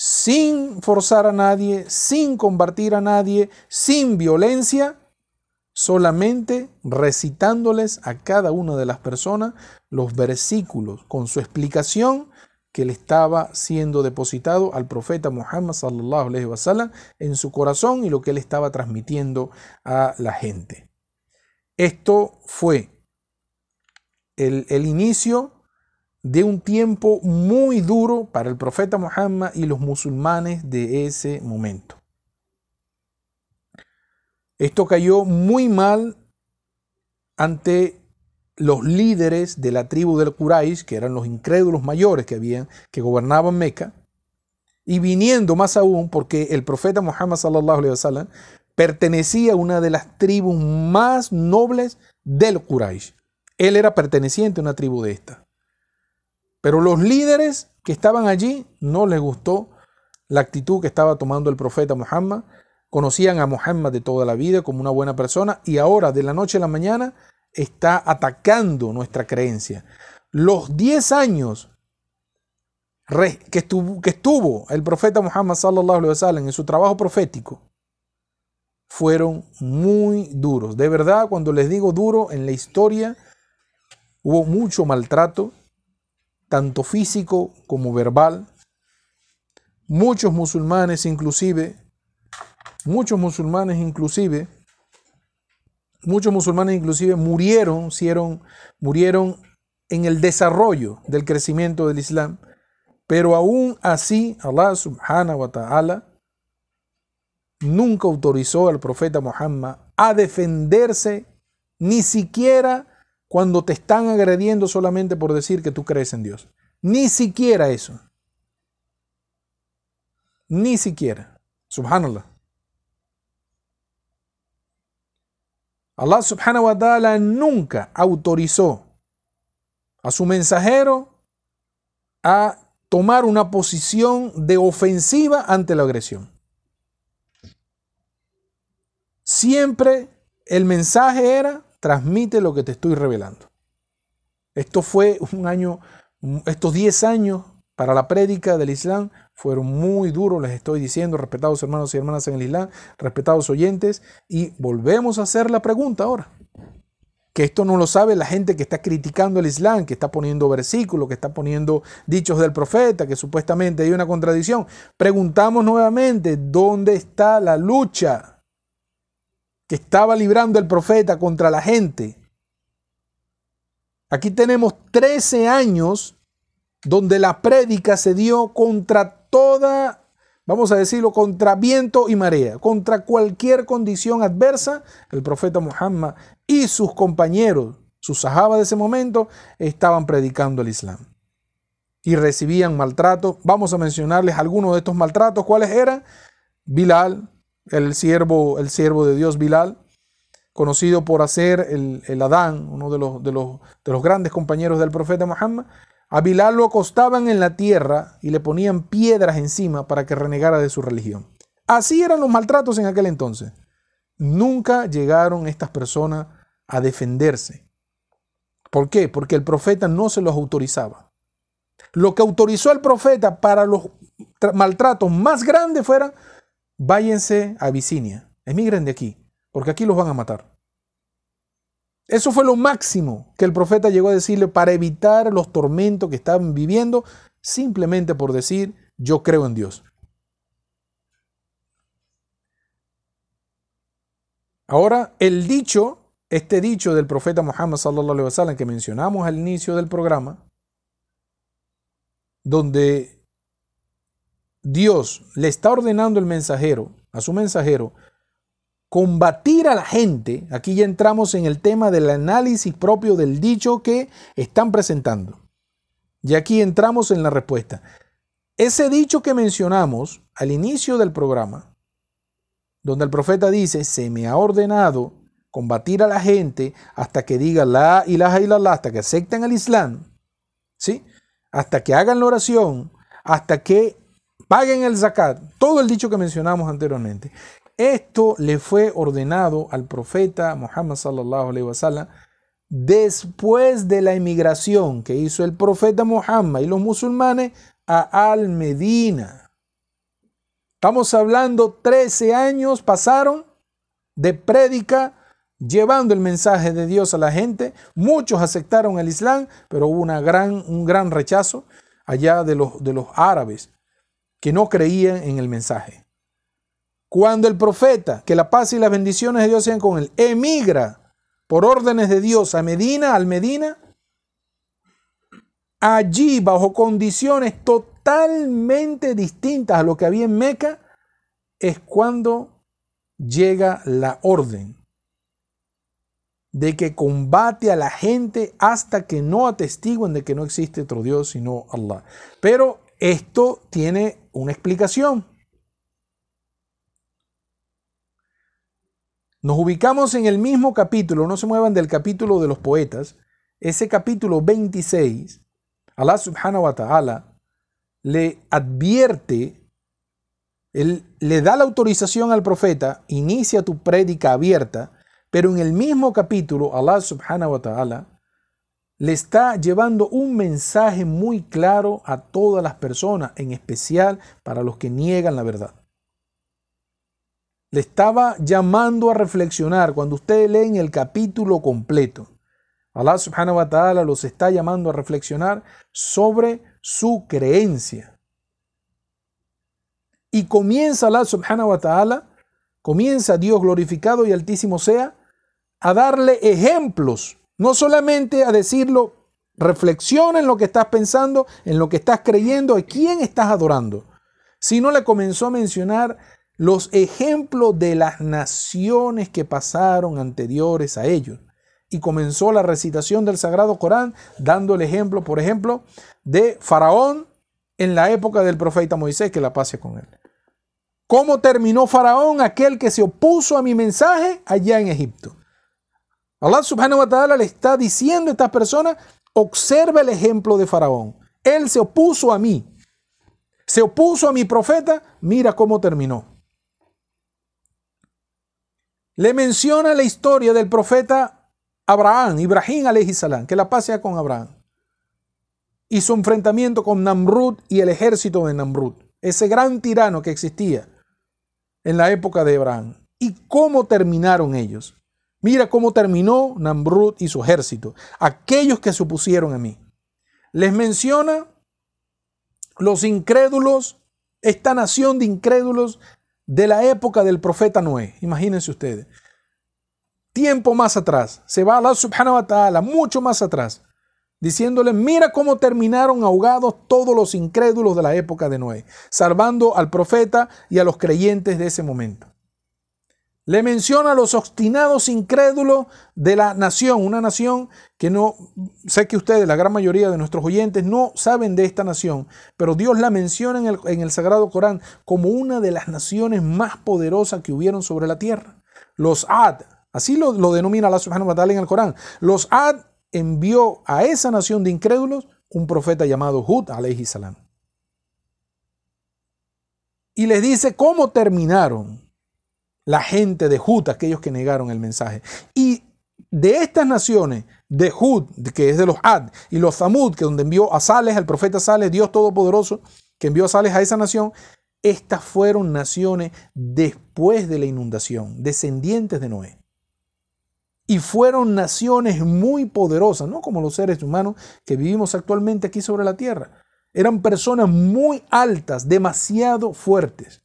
sin forzar a nadie, sin combatir a nadie, sin violencia, solamente recitándoles a cada una de las personas los versículos con su explicación que le estaba siendo depositado al profeta Muhammad sallallahu alaihi wasallam en su corazón y lo que él estaba transmitiendo a la gente. Esto fue el, el inicio de un tiempo muy duro para el profeta Muhammad y los musulmanes de ese momento. Esto cayó muy mal ante los líderes de la tribu del Quraysh, que eran los incrédulos mayores que habían que gobernaban Meca, y viniendo más aún porque el profeta Muhammad pertenecía a una de las tribus más nobles del Quraysh. Él era perteneciente a una tribu de esta. Pero los líderes que estaban allí no les gustó la actitud que estaba tomando el profeta Muhammad. Conocían a Muhammad de toda la vida como una buena persona y ahora de la noche a la mañana está atacando nuestra creencia. Los 10 años que estuvo, que estuvo el profeta Muhammad wasallam en su trabajo profético fueron muy duros. De verdad, cuando les digo duro en la historia, hubo mucho maltrato, tanto físico como verbal. Muchos musulmanes inclusive, muchos musulmanes inclusive, muchos musulmanes inclusive murieron, murieron en el desarrollo del crecimiento del Islam, pero aún así Allah subhanahu wa ta'ala nunca autorizó al profeta Muhammad a defenderse ni siquiera cuando te están agrediendo solamente por decir que tú crees en Dios. Ni siquiera eso. Ni siquiera. Subhanallah. Allah subhanahu wa ta'ala nunca autorizó a su mensajero a tomar una posición de ofensiva ante la agresión. Siempre el mensaje era transmite lo que te estoy revelando. Esto fue un año, estos 10 años para la prédica del Islam fueron muy duros, les estoy diciendo, respetados hermanos y hermanas en el Islam, respetados oyentes, y volvemos a hacer la pregunta ahora. Que esto no lo sabe la gente que está criticando el Islam, que está poniendo versículos, que está poniendo dichos del profeta, que supuestamente hay una contradicción. Preguntamos nuevamente, ¿dónde está la lucha? Que estaba librando el profeta contra la gente. Aquí tenemos 13 años donde la prédica se dio contra toda, vamos a decirlo, contra viento y marea, contra cualquier condición adversa. El profeta Muhammad y sus compañeros, sus sahabas de ese momento, estaban predicando el Islam y recibían maltrato. Vamos a mencionarles algunos de estos maltratos. ¿Cuáles eran? Bilal, el siervo, el siervo de Dios Bilal, conocido por hacer el, Adán, uno de los, de, los, de los, grandes compañeros del profeta Muhammad, a Bilal lo acostaban en la tierra y le ponían piedras encima para que renegara de su religión. Así eran los maltratos en aquel entonces. nunca llegaron estas personas a defenderse. ¿Por qué? Porque el profeta no se los autorizaba. Lo que autorizó el profeta para los maltratos más grandes fuera, váyanse a Abisinia, emigren de aquí, porque aquí los van a matar. Eso fue lo máximo que el profeta llegó a decirle para evitar los tormentos que estaban viviendo, simplemente por decir, yo creo en Dios. Ahora, el dicho, este dicho del profeta Muhammad sallallahu alaihi wasallam que mencionamos al inicio del programa, donde Dios le está ordenando el mensajero, a su mensajero, combatir a la gente, aquí ya entramos en el tema del análisis propio del dicho que están presentando. Y aquí entramos en la respuesta. Ese dicho que mencionamos al inicio del programa, donde el profeta dice, se me ha ordenado combatir a la gente hasta que diga la ilaha illallah, hasta que acepten el Islam, ¿sí? Hasta que hagan la oración, hasta que paguen el zakat, todo el dicho que mencionamos anteriormente. Esto le fue ordenado al profeta Muhammad sallallahu alaihi wasallam después de la emigración que hizo el profeta Muhammad y los musulmanes a Al-Medina. Estamos hablando 13 años pasaron de prédica llevando el mensaje de Dios a la gente. Muchos aceptaron el Islam, pero hubo una gran, un gran rechazo allá de los, de los árabes que no creían en el mensaje. Cuando el profeta, que la paz y las bendiciones de Dios sean con él, emigra por órdenes de Dios a Medina, al Medina, allí bajo condiciones totalmente distintas a lo que había en Meca, es cuando llega la orden de que combate a la gente hasta que no atestiguen de que no existe otro Dios sino Allah. Pero esto tiene una explicación. Nos ubicamos en el mismo capítulo, no se muevan del capítulo de los poetas, ese capítulo 26, Allah subhanahu wa ta'ala le advierte, él, le da la autorización al profeta, inicia tu prédica abierta, pero en el mismo capítulo Allah subhanahu wa ta'ala le está llevando un mensaje muy claro a todas las personas, en especial para los que niegan la verdad le estaba llamando a reflexionar. Cuando ustedes leen el capítulo completo, Allah subhanahu wa ta'ala los está llamando a reflexionar sobre su creencia. Y comienza Allah subhanahu wa ta'ala, comienza Dios glorificado y altísimo sea, a darle ejemplos, no solamente a decirlo, reflexiona en lo que estás pensando, en lo que estás creyendo, a quién estás adorando, sino le comenzó a mencionar los ejemplos de las naciones que pasaron anteriores a ellos. Y comenzó la recitación del Sagrado Corán dando el ejemplo, por ejemplo, de Faraón en la época del profeta Moisés, que la pase con él. ¿Cómo terminó Faraón, aquel que se opuso a mi mensaje allá en Egipto? Allah subhanahu wa ta'ala le está diciendo a estas personas, observa el ejemplo de Faraón. Él se opuso a mí. Se opuso a mi profeta, mira cómo terminó le menciona la historia del profeta Abraham, Ibrahim salam, que la pasea con Abraham, y su enfrentamiento con Namrud y el ejército de Namrud, ese gran tirano que existía en la época de Abraham. ¿Y cómo terminaron ellos? Mira cómo terminó Namrud y su ejército, aquellos que se opusieron a mí. Les menciona los incrédulos, esta nación de incrédulos de la época del profeta Noé. Imagínense ustedes. Tiempo más atrás. Se va a la subhanahu wa ta'ala, mucho más atrás. Diciéndole, mira cómo terminaron ahogados todos los incrédulos de la época de Noé, salvando al profeta y a los creyentes de ese momento. Le menciona a los obstinados incrédulos de la nación, una nación que no, sé que ustedes, la gran mayoría de nuestros oyentes, no saben de esta nación, pero Dios la menciona en el, en el Sagrado Corán como una de las naciones más poderosas que hubieron sobre la tierra. Los Ad, así lo, denomina Allah subhanahu wa ta'ala en el Corán. Los Ad envió a esa nación de incrédulos un profeta llamado Hud alayhi salam. Y les dice cómo terminaron la gente de Hud, aquellos que negaron el mensaje. Y de estas naciones, de Hud, que es de los Ad, y los Zamud, que donde envió a Sales, el profeta Sales, Dios Todopoderoso, que envió a Sales a esa nación, estas fueron naciones después de la inundación, descendientes de Noé. Y fueron naciones muy poderosas, no como los seres humanos que vivimos actualmente aquí sobre la tierra. Eran personas muy altas, demasiado fuertes.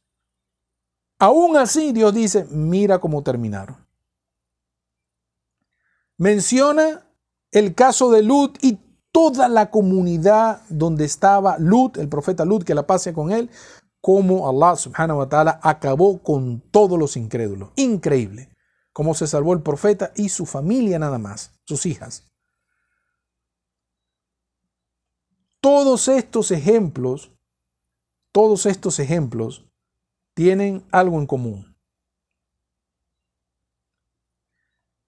Aún así, Dios dice, mira cómo terminaron. Menciona el caso de Lut y toda la comunidad donde estaba Lut, el profeta Lut, que la pase con él, cómo Allah subhanahu wa ta'ala acabó con todos los incrédulos. Increíble. Cómo se salvó el profeta y su familia nada más, sus hijas. Todos estos ejemplos, todos estos ejemplos tienen algo en común.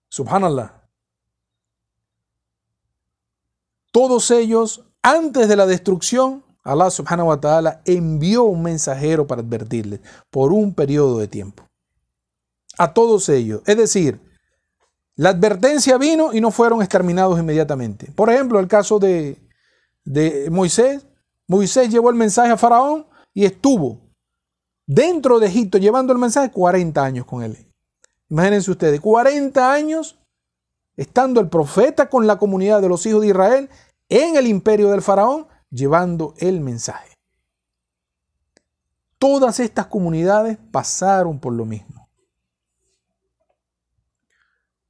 Subhanallah. Todos ellos, antes de la destrucción, Allah subhanahu wa ta'ala envió un mensajero para advertirles por un periodo de tiempo. A todos ellos. Es decir, la advertencia vino y no fueron exterminados inmediatamente. Por ejemplo, el caso de, de Moisés. Moisés llevó el mensaje a Faraón y estuvo dentro de Egipto llevando el mensaje 40 años con él. Imagínense ustedes, 40 años estando el profeta con la comunidad de los hijos de Israel en el imperio del faraón llevando el mensaje. Todas estas comunidades pasaron por lo mismo.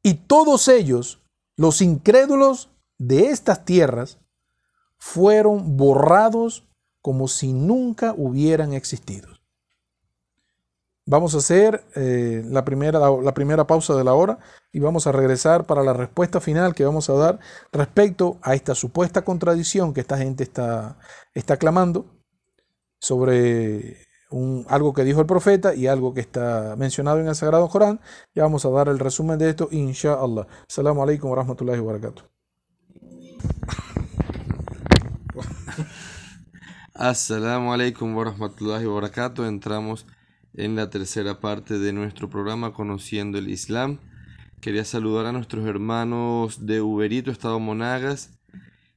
Y todos ellos, los incrédulos de estas tierras, fueron borrados como si nunca hubieran existido. Vamos a hacer eh, la, primera, la, primera pausa de la hora y vamos a regresar para la respuesta final que vamos a dar respecto a esta supuesta contradicción que esta gente está, está clamando sobre un, algo que dijo el profeta y algo que está mencionado en el Sagrado Corán. Ya vamos a dar el resumen de esto, inshallah. Assalamu alaikum wa rahmatullahi wa barakatuh. Assalamu alaikum wa rahmatullahi. Entramos en la tercera parte de nuestro programa Conociendo el Islam. Quería saludar a nuestros hermanos de Uberito, Estado Monagas,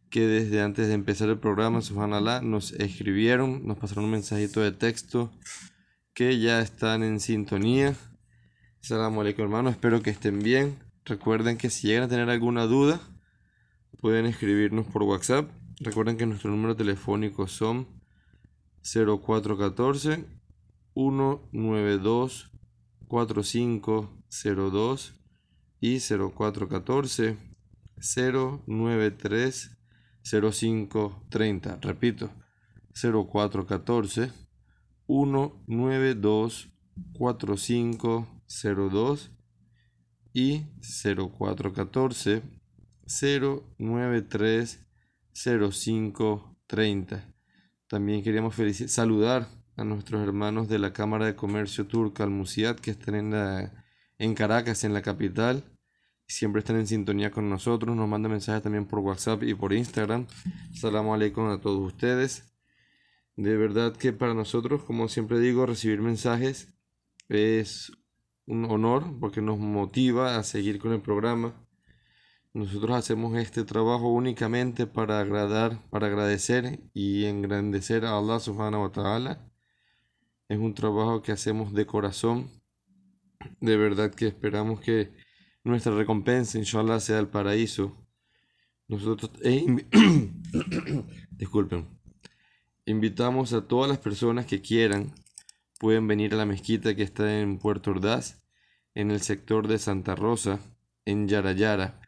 que desde antes de empezar el programa, subhanallah, nos escribieron, nos pasaron un mensajito de texto que ya están en sintonía. Salam alaikum hermanos, espero que estén bien. Recuerden que si llegan a tener alguna duda, pueden escribirnos por WhatsApp. Recuerden que nuestro número telefónico son 0414 192 4502 y 0414 093 0530. Repito, 0414 192 4502 y 0414 093 0530. También queríamos saludar a nuestros hermanos de la Cámara de Comercio Turca Al Musiat que están en, en Caracas, en la capital. Siempre están en sintonía con nosotros. Nos mandan mensajes también por WhatsApp y por Instagram. Salamu alaikum a todos ustedes. De verdad que para nosotros, como siempre digo, recibir mensajes es un honor porque nos motiva a seguir con el programa. Nosotros hacemos este trabajo únicamente para agradar, para agradecer y engrandecer a Allah subhanahu wa ta'ala es un trabajo que hacemos de corazón. De verdad que esperamos que nuestra recompensa, inshallah, sea el paraíso. Nosotros, eh, disculpen, invitamos a todas las personas que quieran, pueden venir a la mezquita que está en Puerto Ordaz, en el sector de Santa Rosa, en Yarayara.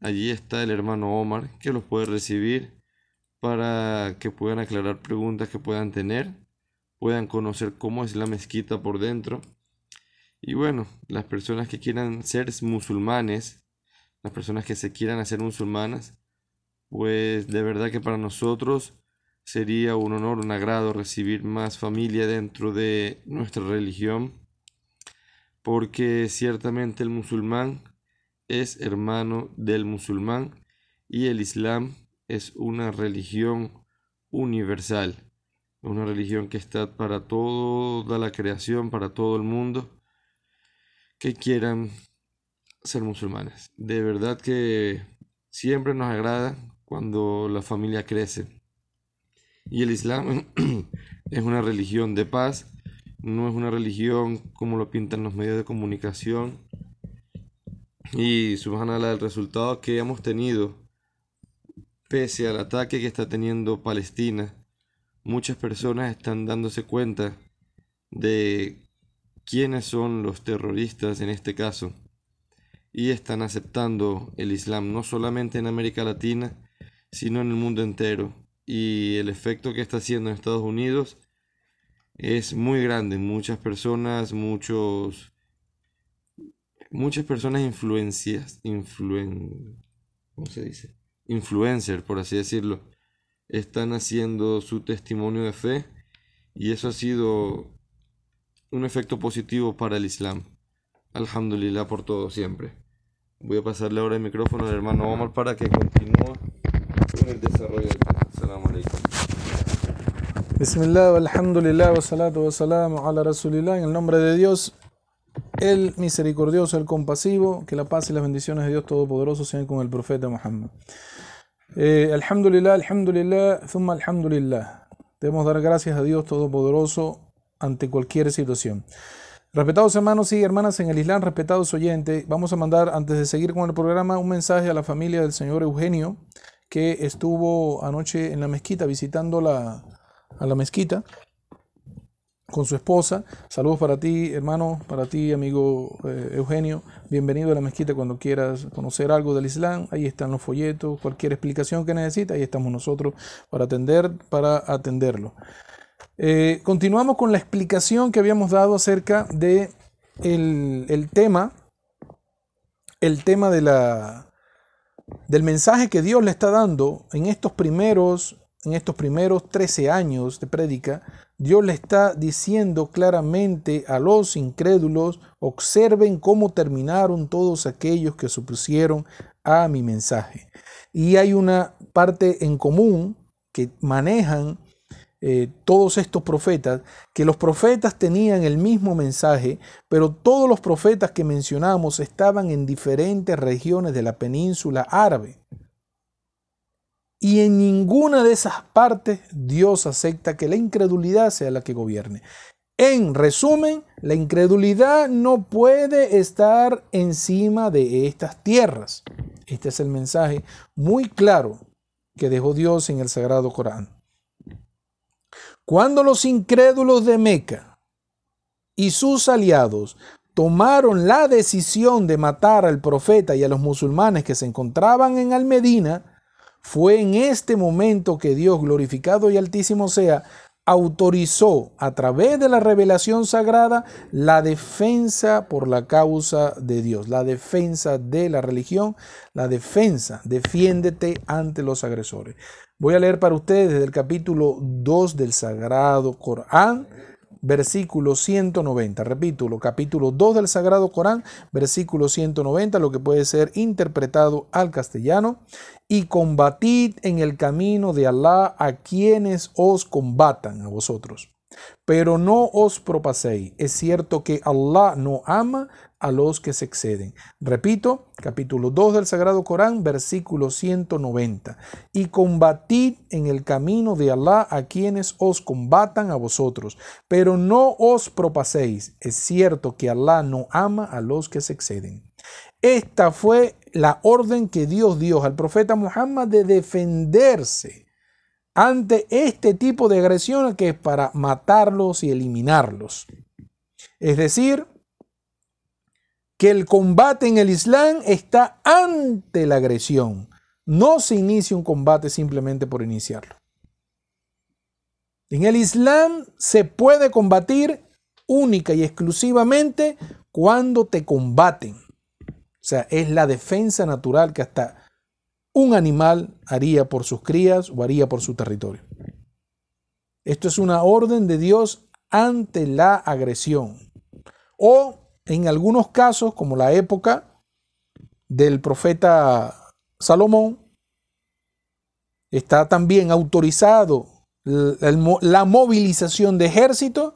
Allí está el hermano Omar, que los puede recibir para que puedan aclarar preguntas que puedan tener puedan conocer cómo es la mezquita por dentro. Y bueno, las personas que quieran ser musulmanes, las personas que se quieran hacer musulmanas, pues de verdad que para nosotros sería un honor, un agrado recibir más familia dentro de nuestra religión, porque ciertamente el musulmán es hermano del musulmán y el islam es una religión universal una religión que está para toda la creación, para todo el mundo. que quieran ser musulmanes. De verdad que siempre nos agrada cuando la familia crece. Y el Islam es una religión de paz, no es una religión como lo pintan los medios de comunicación. Y subhanallah, el resultado que hemos tenido, pese al ataque que está teniendo Palestina, muchas personas están dándose cuenta de quiénes son los terroristas en este caso y están aceptando el Islam no solamente en América Latina, sino en el mundo entero. Y el efecto que está haciendo en Estados Unidos es muy grande. Muchas personas, muchos, muchas personas influencias, influen, ¿cómo se dice? Influencer, por así decirlo, están haciendo su testimonio de fe y eso ha sido un efecto positivo para el Islam. Alhamdulillah por todo siempre. Voy a pasarle ahora el micrófono al hermano Omar para que continúe con el desarrollo del tema. Assalamu alaikum. Bismillah, alhamdulillah, wa salatu wa salam ala rasulillah. En el nombre de Dios, el misericordioso, el compasivo, que la paz y las bendiciones de Dios Todopoderoso sean con el profeta Muhammad. Eh, alhamdulillah, alhamdulillah, thumma alhamdulillah. Debemos dar gracias a Dios Todopoderoso ante cualquier situación. Respetados hermanos y hermanas en el Islam, respetados oyentes, vamos a mandar, antes de seguir con el programa, un mensaje a la familia del señor Eugenio, que estuvo anoche en la mezquita visitando la, a la mezquita con su esposa. Saludos para ti, hermano, para ti, amigo eh, Eugenio. Bienvenido a la mezquita cuando quieras conocer algo del Islam. Ahí están los folletos, cualquier explicación que necesita, ahí estamos nosotros para atender, para atenderlo. Eh, continuamos con la explicación que habíamos dado acerca de el, tema, el tema de la, del mensaje que Dios le está dando en estos primeros, en estos primeros 13 años de prédica. Dios le está diciendo claramente a los incrédulos, observen cómo terminaron todos aquellos que supusieron a mi mensaje. Y hay una parte en común que manejan eh, todos estos profetas, que los profetas tenían el mismo mensaje, pero todos los profetas que mencionamos estaban en diferentes regiones de la península árabe. Y en ninguna de esas partes Dios acepta que la incredulidad sea la que gobierne. En resumen, la incredulidad no puede estar encima de estas tierras. Este es el mensaje muy claro que dejó Dios en el Sagrado Corán. Cuando los incrédulos de Meca y sus aliados tomaron la decisión de matar al profeta y a los musulmanes que se encontraban en Almedina, fue en este momento que Dios, glorificado y altísimo sea, autorizó a través de la revelación sagrada la defensa por la causa de Dios, la defensa de la religión, la defensa, defiéndete ante los agresores. Voy a leer para ustedes desde el capítulo 2 del Sagrado Corán, versículo 190. Repito, capítulo 2 del Sagrado Corán, versículo 190, lo que puede ser interpretado al castellano. Y combatid en el camino de Alá a quienes os combatan a vosotros. Pero no os propaséis. Es cierto que Allah no ama a los que se exceden. Repito, capítulo 2 del Sagrado Corán, versículo 190. Y combatid en el camino de Alá a quienes os combatan a vosotros, pero no os propaséis. Es cierto que Alá no ama a los que se exceden. Esta fue la orden que Dios dio al profeta Muhammad de defenderse ante este tipo de agresiones que es para matarlos y eliminarlos. Es decir, que el combate en el Islam está ante la agresión. No se inicia un combate simplemente por iniciarlo. En el Islam se puede combatir única y exclusivamente cuando te combaten. O sea, es la defensa natural que hasta un animal haría por sus crías o haría por su territorio. Esto es una orden de Dios ante la agresión. O en algunos casos, como la época del profeta Salomón, está también autorizado la movilización de ejército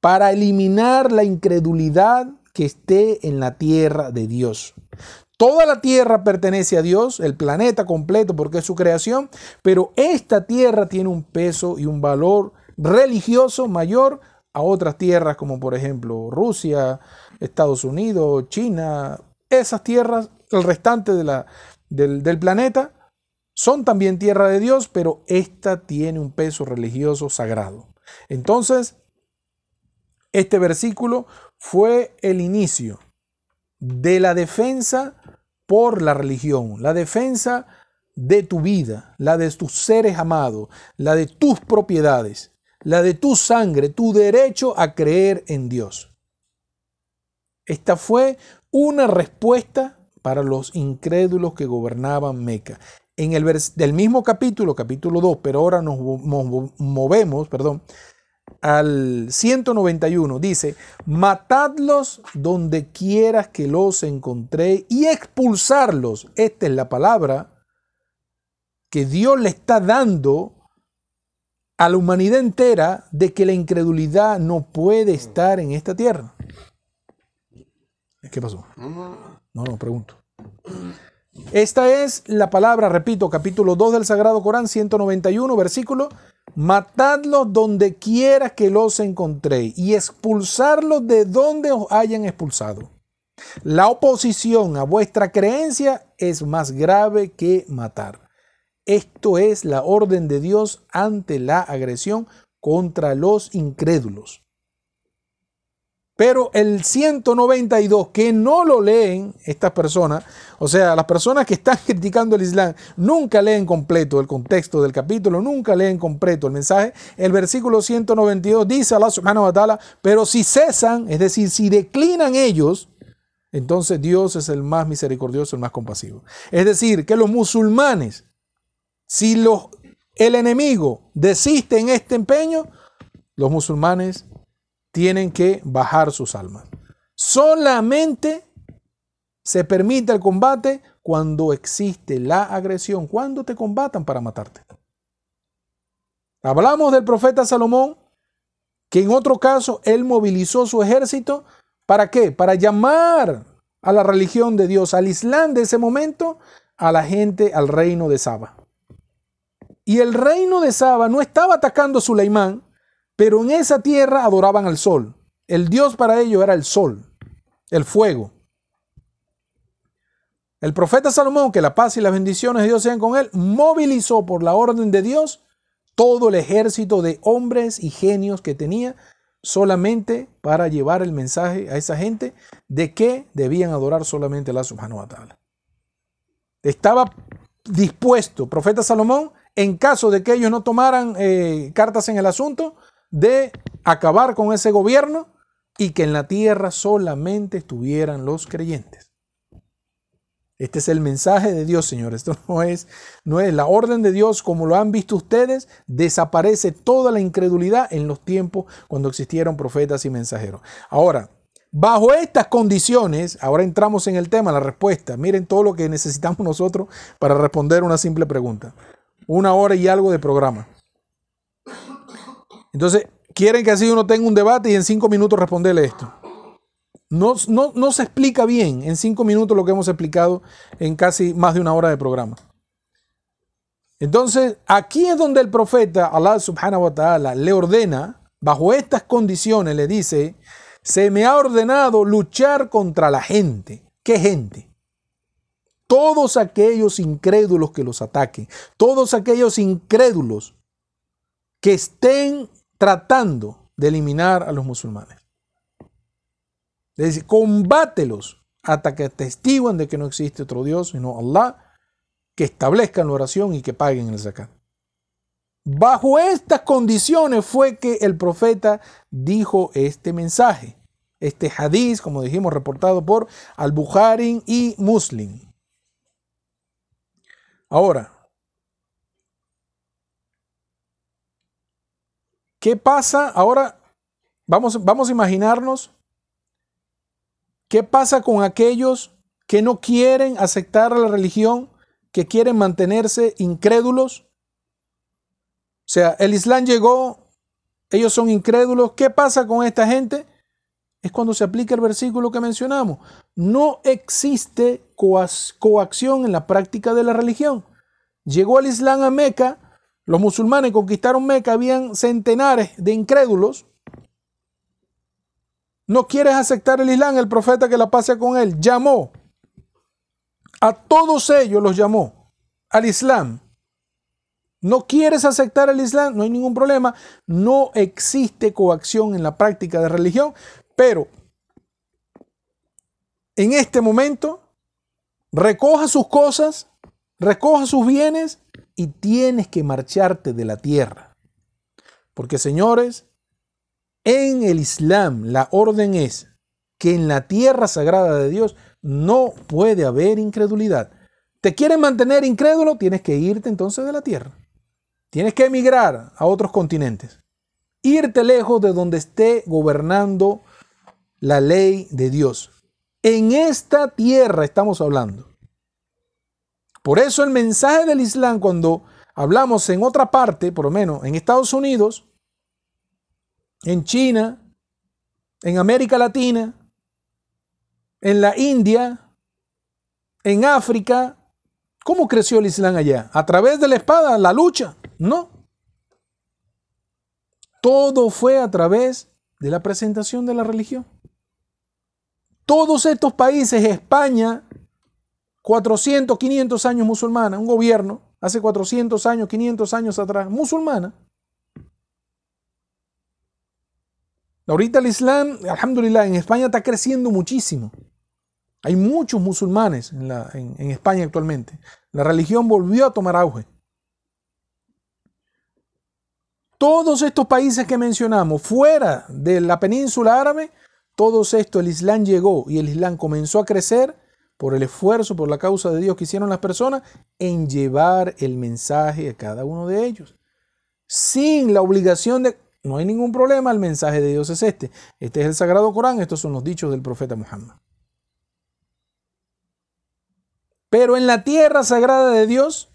para eliminar la incredulidad que esté en la tierra de Dios. Toda la tierra pertenece a Dios, el planeta completo porque es su creación, pero esta tierra tiene un peso y un valor religioso mayor a otras tierras como por ejemplo Rusia, Estados Unidos, China, esas tierras, el restante de la, del, del planeta, son también tierra de Dios, pero esta tiene un peso religioso sagrado. Entonces, este versículo fue el inicio de la defensa por la religión, la defensa de tu vida, la de tus seres amados, la de tus propiedades, la de tu sangre, tu derecho a creer en Dios. Esta fue una respuesta para los incrédulos que gobernaban Meca. En el del mismo capítulo, capítulo 2, pero ahora nos movemos, perdón, al 191 dice, matadlos donde quieras que los encontré y expulsarlos. Esta es la palabra que Dios le está dando a la humanidad entera de que la incredulidad no puede estar en esta tierra. ¿Qué pasó? No, no, pregunto. Esta es la palabra, repito, capítulo 2 del Sagrado Corán, 191, versículo matadlos donde quiera que los encontréis y expulsarlos de donde os hayan expulsado. La oposición a vuestra creencia es más grave que matar. Esto es la orden de Dios ante la agresión contra los incrédulos. Pero el 192, que no lo leen estas personas, o sea, las personas que están criticando el Islam, nunca leen completo el contexto del capítulo, nunca leen completo el mensaje. El versículo 192 dice Allah subhanahu wa ta'ala, pero si cesan, es decir, si declinan ellos, entonces Dios es el más misericordioso, el más compasivo. Es decir, que los musulmanes, si los, el enemigo desiste en este empeño, los musulmanes tienen que bajar sus almas. Solamente se permite el combate cuando existe la agresión, cuando te combatan para matarte. Hablamos del profeta Salomón, que en otro caso él movilizó su ejército. ¿Para qué? Para llamar a la religión de Dios, al Islam de ese momento, a la gente al reino de Saba. Y el reino de Saba no estaba atacando a Suleimán, pero en esa tierra adoraban al sol. El Dios para ellos era el sol, el fuego. El profeta Salomón, que la paz y las bendiciones de Dios sean con él, movilizó por la orden de Dios todo el ejército de hombres y genios que tenía solamente para llevar el mensaje a esa gente de que debían adorar solamente a la subhanahu wa. Estaba dispuesto, profeta Salomón, en caso de que ellos no tomaran eh, cartas en el asunto, de acabar con ese gobierno y que en la tierra solamente estuvieran los creyentes. Este es el mensaje de Dios, señores. Esto no es, no es la orden de Dios como lo han visto ustedes. Desaparece toda la incredulidad en los tiempos cuando existieron profetas y mensajeros. Ahora, bajo estas condiciones, ahora entramos en el tema, la respuesta. Miren todo lo que necesitamos nosotros para responder una simple pregunta. Una hora y algo de programa. Entonces, quieren que así uno tenga un debate y en cinco minutos responderle esto. No, no, se explica bien en cinco minutos lo que hemos explicado en casi más de una hora de programa. Entonces, aquí es donde el profeta, Allah subhanahu wa ta'ala, le ordena, bajo estas condiciones, le dice, se me ha ordenado luchar contra la gente. ¿Qué gente? Todos aquellos incrédulos que los ataquen, todos aquellos incrédulos que estén tratando de eliminar a los musulmanes. Es decir, combátelos hasta que testiguen de que no existe otro Dios sino Allah, que establezcan la oración y que paguen el zakat. Bajo estas condiciones fue que el profeta dijo este mensaje, este hadiz, como dijimos, reportado por Al-Bukhari y Muslim. Ahora, ¿Qué pasa? Ahora vamos, vamos a imaginarnos qué pasa con aquellos que no quieren aceptar la religión, que quieren mantenerse incrédulos. O sea, el Islam llegó, ellos son incrédulos. ¿Qué pasa con esta gente? es cuando se aplica el versículo que mencionamos. No existe coacción en la práctica de la religión. Llegó el Islam a Meca, los musulmanes conquistaron Meca, habían centenares de incrédulos. No quieres aceptar el Islam, el profeta que la pase con él llamó a todos ellos, los llamó al Islam. No quieres aceptar el Islam, no hay ningún problema. No existe coacción en la práctica de religión, pero en este momento recoja sus cosas, recoja sus bienes y tienes que marcharte de la tierra. Porque señores, en el Islam la orden es que en la tierra sagrada de Dios no puede haber incredulidad. ¿Te quieren mantener incrédulo? Tienes que irte entonces de la tierra. Tienes que emigrar a otros continentes. Irte lejos de donde esté gobernando la ley de Dios. En esta tierra estamos hablando. Por eso el mensaje del Islam, cuando hablamos en otra parte, por lo menos en Estados Unidos, en China, en América Latina, en la India, en África, ¿cómo creció el Islam allá? ¿A través de la espada, la lucha? No. Todo fue a través de la presentación de la religión. Todos estos países, España, 400, 500 años musulmana, un gobierno, hace 400 años, 500 años atrás, musulmana. Ahorita el Islam, alhamdulillah, en España está creciendo muchísimo. Hay muchos musulmanes en, en España actualmente. La religión volvió a tomar auge. Todos estos países que mencionamos, fuera de la península árabe, todos estos, el Islam llegó y el Islam comenzó a crecer por el esfuerzo, por la causa de Dios que hicieron las personas en llevar el mensaje a cada uno de ellos. Sin la obligación de... No hay ningún problema, el mensaje de Dios es este. Este es el Sagrado Corán, estos son los dichos del profeta Muhammad. Pero en la tierra sagrada de Dios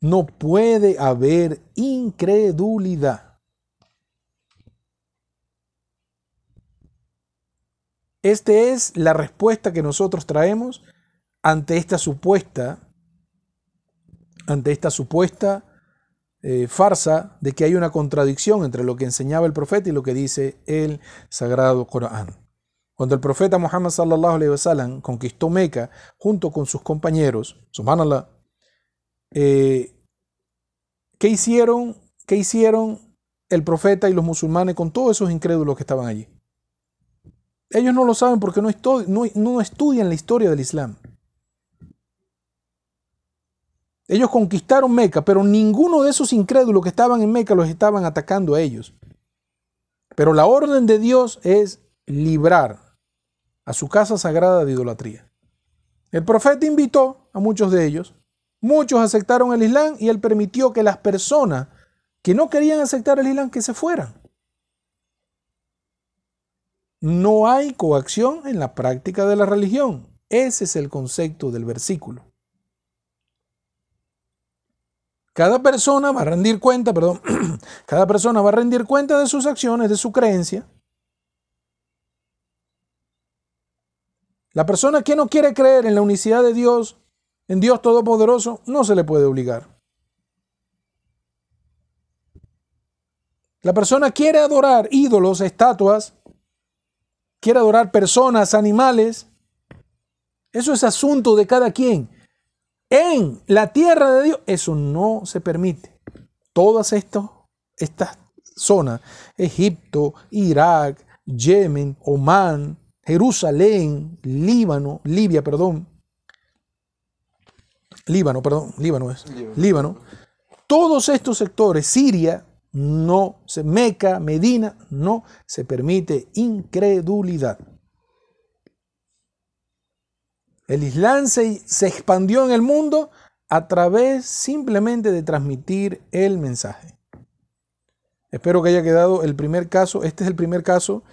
no puede haber incredulidad. Esta es la respuesta que nosotros traemos ante esta supuesta, ante esta supuesta eh, farsa de que hay una contradicción entre lo que enseñaba el profeta y lo que dice el sagrado Corán. Cuando el profeta Muhammad sallallahu alaihi wasallam conquistó Meca junto con sus compañeros, subhanallah, eh, ¿qué hicieron? ¿Qué hicieron el profeta y los musulmanes con todos esos incrédulos que estaban allí? Ellos no lo saben porque no, estudian la historia del Islam. Ellos conquistaron Meca, pero ninguno de esos incrédulos que estaban en Meca los estaban atacando a ellos. Pero la orden de Dios es librar a su casa sagrada de idolatría. El profeta invitó a muchos de ellos, muchos aceptaron el Islam y él permitió que las personas que no querían aceptar el Islam que se fueran. No hay coacción en la práctica de la religión. Ese es el concepto del versículo. Cada persona va a rendir cuenta, perdón, cada persona va a rendir cuenta de sus acciones, de su creencia. La persona que no quiere creer en la unicidad de Dios, en Dios Todopoderoso, no se le puede obligar. La persona quiere adorar ídolos, estatuas, quiere adorar personas, animales, eso es asunto de cada quien. En la tierra de Dios, eso no se permite. Todas estas, estas zonas, Egipto, Irak, Yemen, Omán, Jerusalén, Líbano, Libia, perdón. Líbano, perdón, Líbano es. Líbano. Todos estos sectores, Siria, no se Meca, Medina, no se permite incredulidad. El Islam se, se, expandió en el mundo a través simplemente de transmitir el mensaje. Espero que haya quedado el primer caso. Este es el primer caso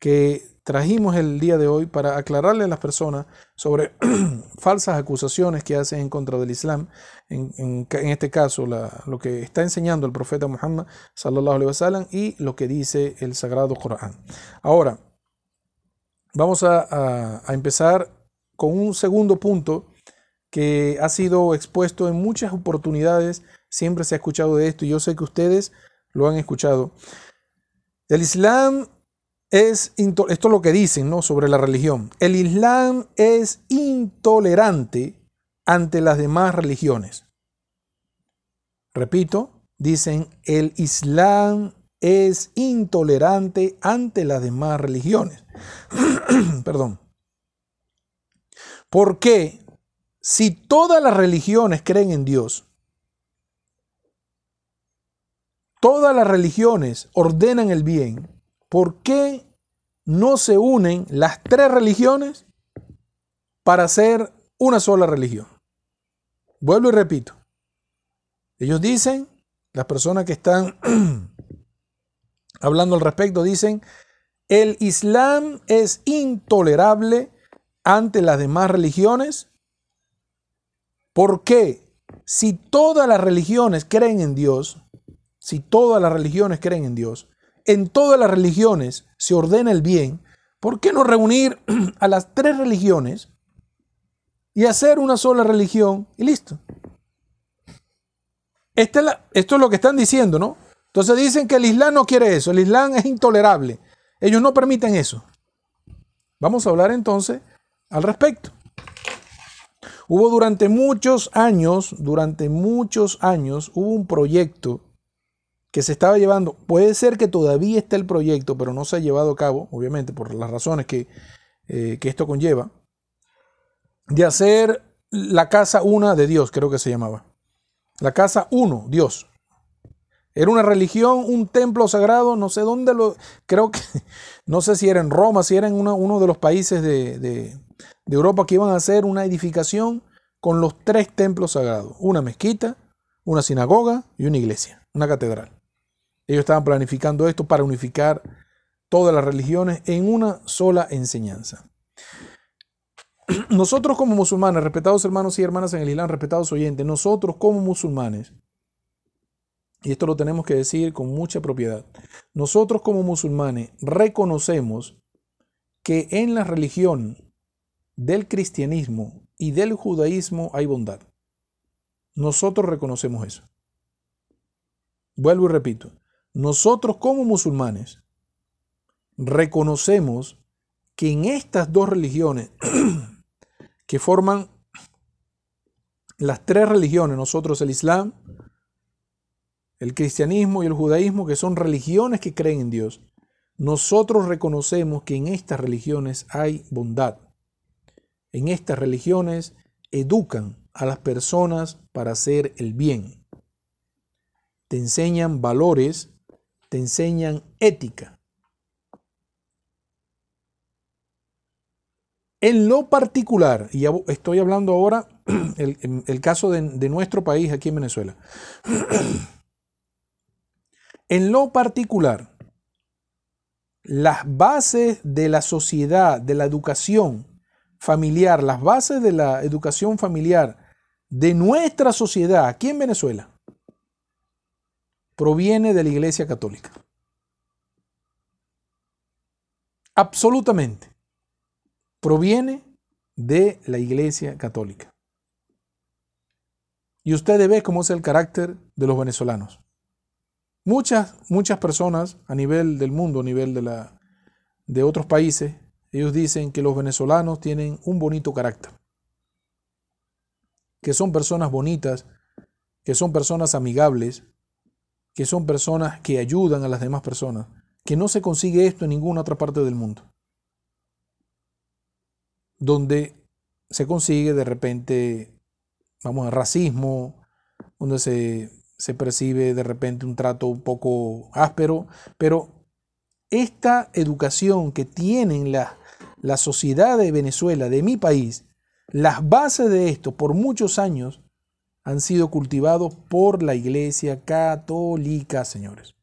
que trajimos el día de hoy para aclararle a las personas sobre falsas acusaciones que hacen en contra del Islam, en, este caso lo que está enseñando el profeta Muhammad sallallahu alaihi wasallam y lo que dice el sagrado Corán. Ahora, vamos a empezar con un segundo punto que ha sido expuesto en muchas oportunidades, siempre se ha escuchado de esto y yo sé que ustedes lo han escuchado. El Islam es, esto es lo que dicen ¿no? sobre la religión, el Islam es intolerante ante las demás religiones. Repito, dicen, el Islam es intolerante ante las demás religiones. Perdón. ¿Por qué? Si todas las religiones creen en Dios, todas las religiones ordenan el bien, ¿por qué no se unen las tres religiones para hacer una sola religión? Vuelvo y repito. Ellos dicen, las personas que están hablando al respecto dicen, el Islam es intolerable ante las demás religiones. ¿Por qué? Si todas las religiones creen en Dios, si todas las religiones creen en Dios, en todas las religiones se ordena el bien, ¿por qué no reunir a las tres religiones y hacer una sola religión y listo? esto es lo que están diciendo, ¿no? Entonces dicen que el Islam no quiere eso, el Islam es intolerable, ellos no permiten eso. Vamos a hablar entonces al respecto. Hubo durante muchos años, durante muchos años, hubo un proyecto que se estaba llevando, puede ser que todavía esté el proyecto, pero no se ha llevado a cabo, obviamente, por las razones que, eh, que esto conlleva, de hacer la casa una de Dios, creo que se llamaba. La casa uno, Dios. Era una religión, un templo sagrado, no sé dónde lo, creo que, no sé si era en Roma, si era en uno, de los países de, de Europa que iban a hacer una edificación con los tres templos sagrados, una mezquita, una sinagoga y una iglesia, una catedral. Ellos estaban planificando esto para unificar todas las religiones en una sola enseñanza. Nosotros como musulmanes, respetados hermanos y hermanas en el Islam, respetados oyentes, nosotros como musulmanes, y esto lo tenemos que decir con mucha propiedad, nosotros como musulmanes reconocemos que en la religión del cristianismo y del judaísmo hay bondad. Nosotros reconocemos eso. Vuelvo y repito, nosotros como musulmanes reconocemos que en estas dos religiones que forman las tres religiones, nosotros el Islam, el cristianismo y el judaísmo, que son religiones que creen en Dios, nosotros reconocemos que en estas religiones hay bondad. En estas religiones educan a las personas para hacer el bien. Te enseñan valores te enseñan ética. En lo particular, y estoy hablando ahora el, caso de nuestro país aquí en Venezuela. En lo particular, las bases de la sociedad, de la educación familiar, las bases de la educación familiar de nuestra sociedad aquí en Venezuela, proviene de la Iglesia Católica. Absolutamente. Proviene de la Iglesia Católica. Y usted ve cómo es el carácter de los venezolanos. Muchas, muchas personas a nivel del mundo, a nivel de, la, de otros países, ellos dicen que los venezolanos tienen un bonito carácter. Que son personas bonitas, que son personas amigables, que son personas que ayudan a las demás personas, que no se consigue esto en ninguna otra parte del mundo. Donde se consigue de repente, vamos a racismo, donde se, se percibe de repente un trato un poco áspero, pero esta educación que tienen la, la sociedad de Venezuela, de mi país, las bases de esto por muchos años han sido cultivados por la Iglesia Católica, señores.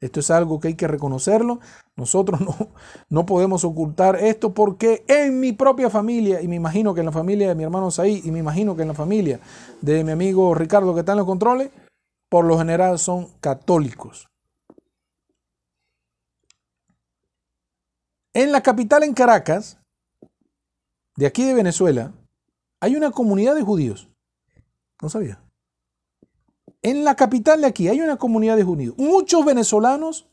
Esto es algo que hay que reconocerlo. Nosotros no, no podemos ocultar esto porque en mi propia familia, y me imagino que en la familia de mi hermano Saí, y me imagino que en la familia de mi amigo Ricardo que está en los controles, por lo general son católicos. En la capital, en Caracas, de aquí de Venezuela, hay una comunidad de judíos. No sabía. En la capital de aquí hay una comunidad de judíos. Muchos venezolanos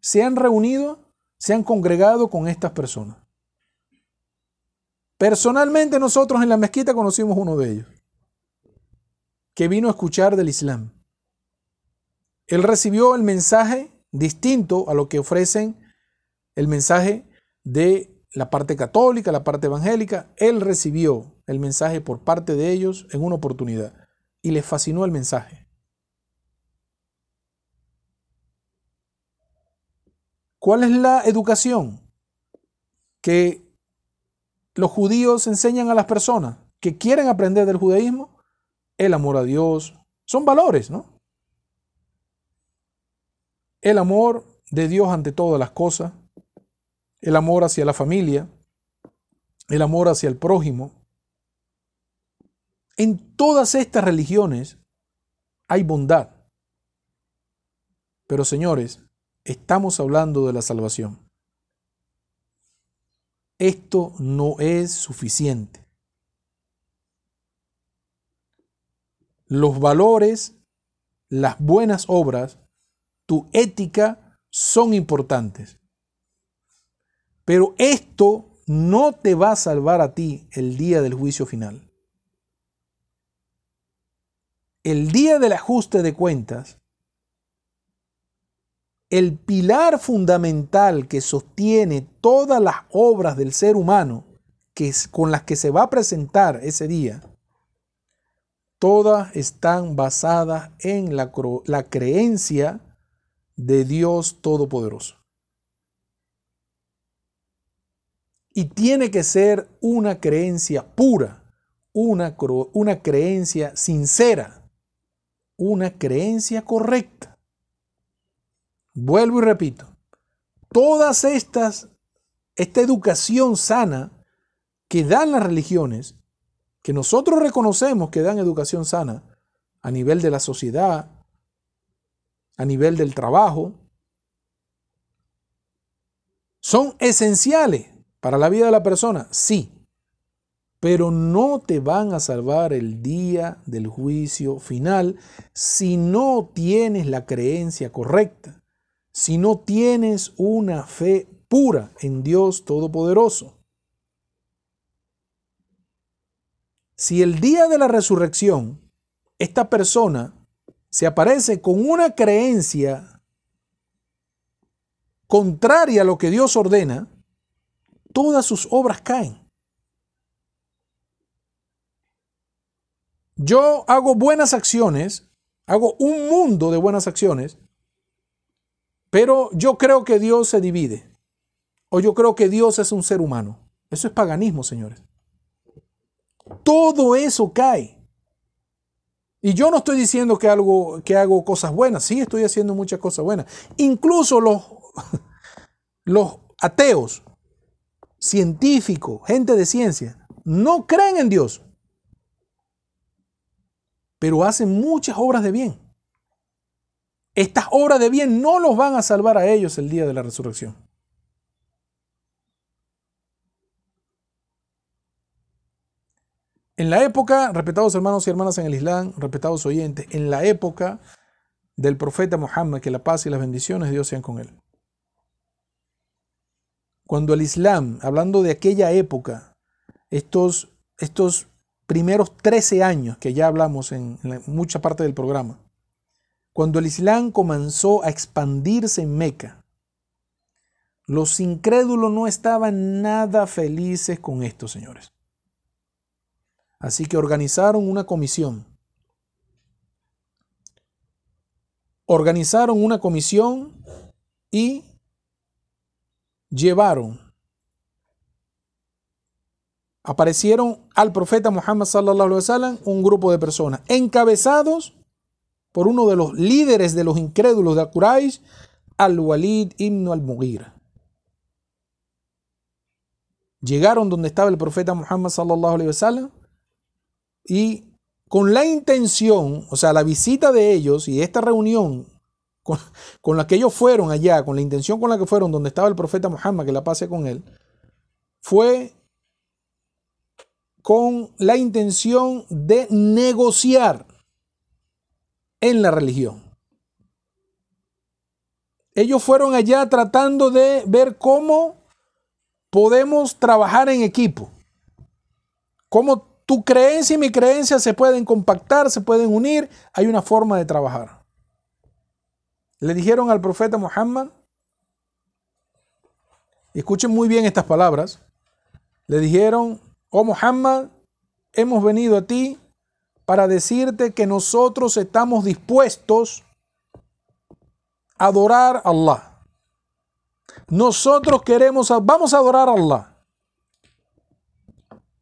se han reunido, se han congregado con estas personas. Personalmente nosotros en la mezquita conocimos uno de ellos, que vino a escuchar del Islam. Él recibió el mensaje distinto a lo que ofrecen el mensaje de la parte católica, la parte evangélica. Él recibió el mensaje por parte de ellos en una oportunidad y le fascinó el mensaje. ¿Cuál es la educación que los judíos enseñan a las personas que quieren aprender del judaísmo? El amor a Dios. Son valores, ¿no? El amor de Dios ante todas las cosas. El amor hacia la familia. El amor hacia el prójimo. En todas estas religiones hay bondad. Pero señores, Estamos hablando de la salvación. Esto no es suficiente. Los valores, las buenas obras, tu ética son importantes. Pero esto no te va a salvar a ti el día del juicio final. El día del ajuste de cuentas el pilar fundamental que sostiene todas las obras del ser humano que con las que se va a presentar ese día, todas están basadas en la, creencia de Dios Todopoderoso. Y tiene que ser una creencia pura, una creencia sincera, una creencia correcta. Vuelvo y repito, todas estas, esta educación sana que dan las religiones, que nosotros reconocemos que dan educación sana a nivel de la sociedad, a nivel del trabajo, son esenciales para la vida de la persona, sí, pero no te van a salvar el día del juicio final si no tienes la creencia correcta si no tienes una fe pura en Dios Todopoderoso. Si el día de la resurrección esta persona se aparece con una creencia contraria a lo que Dios ordena, todas sus obras caen. Yo hago buenas acciones, hago un mundo de buenas acciones, pero yo creo que Dios se divide. O yo creo que Dios es un ser humano. Eso es paganismo, señores. Todo eso cae. Y yo no estoy diciendo que, algo, que hago cosas buenas. Sí, estoy haciendo muchas cosas buenas. Incluso los, los ateos, científicos, gente de ciencia, no creen en Dios. Pero hacen muchas obras de bien. Estas obras de bien no los van a salvar a ellos el día de la resurrección. En la época, respetados hermanos y hermanas en el Islam, respetados oyentes, en la época del profeta Muhammad, que la paz y las bendiciones de Dios sean con él. Cuando el Islam, hablando de aquella época, estos, estos primeros 13 años que ya hablamos en, mucha parte del programa, cuando el Islam comenzó a expandirse en Meca, los incrédulos no estaban nada felices con esto, señores. Así que organizaron una comisión. Organizaron una comisión y llevaron, aparecieron al profeta Muhammad sallallahu alaihi wasallam un grupo de personas encabezados por uno de los líderes de los incrédulos de Quraysh, al-Walid ibn al-Mughira. Llegaron donde estaba el profeta Muhammad sallallahu alaihi wasallam y con la intención, o sea, la visita de ellos y esta reunión con, con, la que ellos fueron allá, con la intención con la que fueron donde estaba el profeta Muhammad, que la pase con él, fue con la intención de negociar en la religión. Ellos fueron allá tratando de ver cómo podemos trabajar en equipo, cómo tu creencia y mi creencia se pueden compactar, se pueden unir, hay una forma de trabajar. Le dijeron al profeta Muhammad, escuchen muy bien estas palabras, le dijeron, oh Muhammad, hemos venido a ti para decirte que nosotros estamos dispuestos a adorar a Allah. Nosotros queremos, vamos a adorar a Allah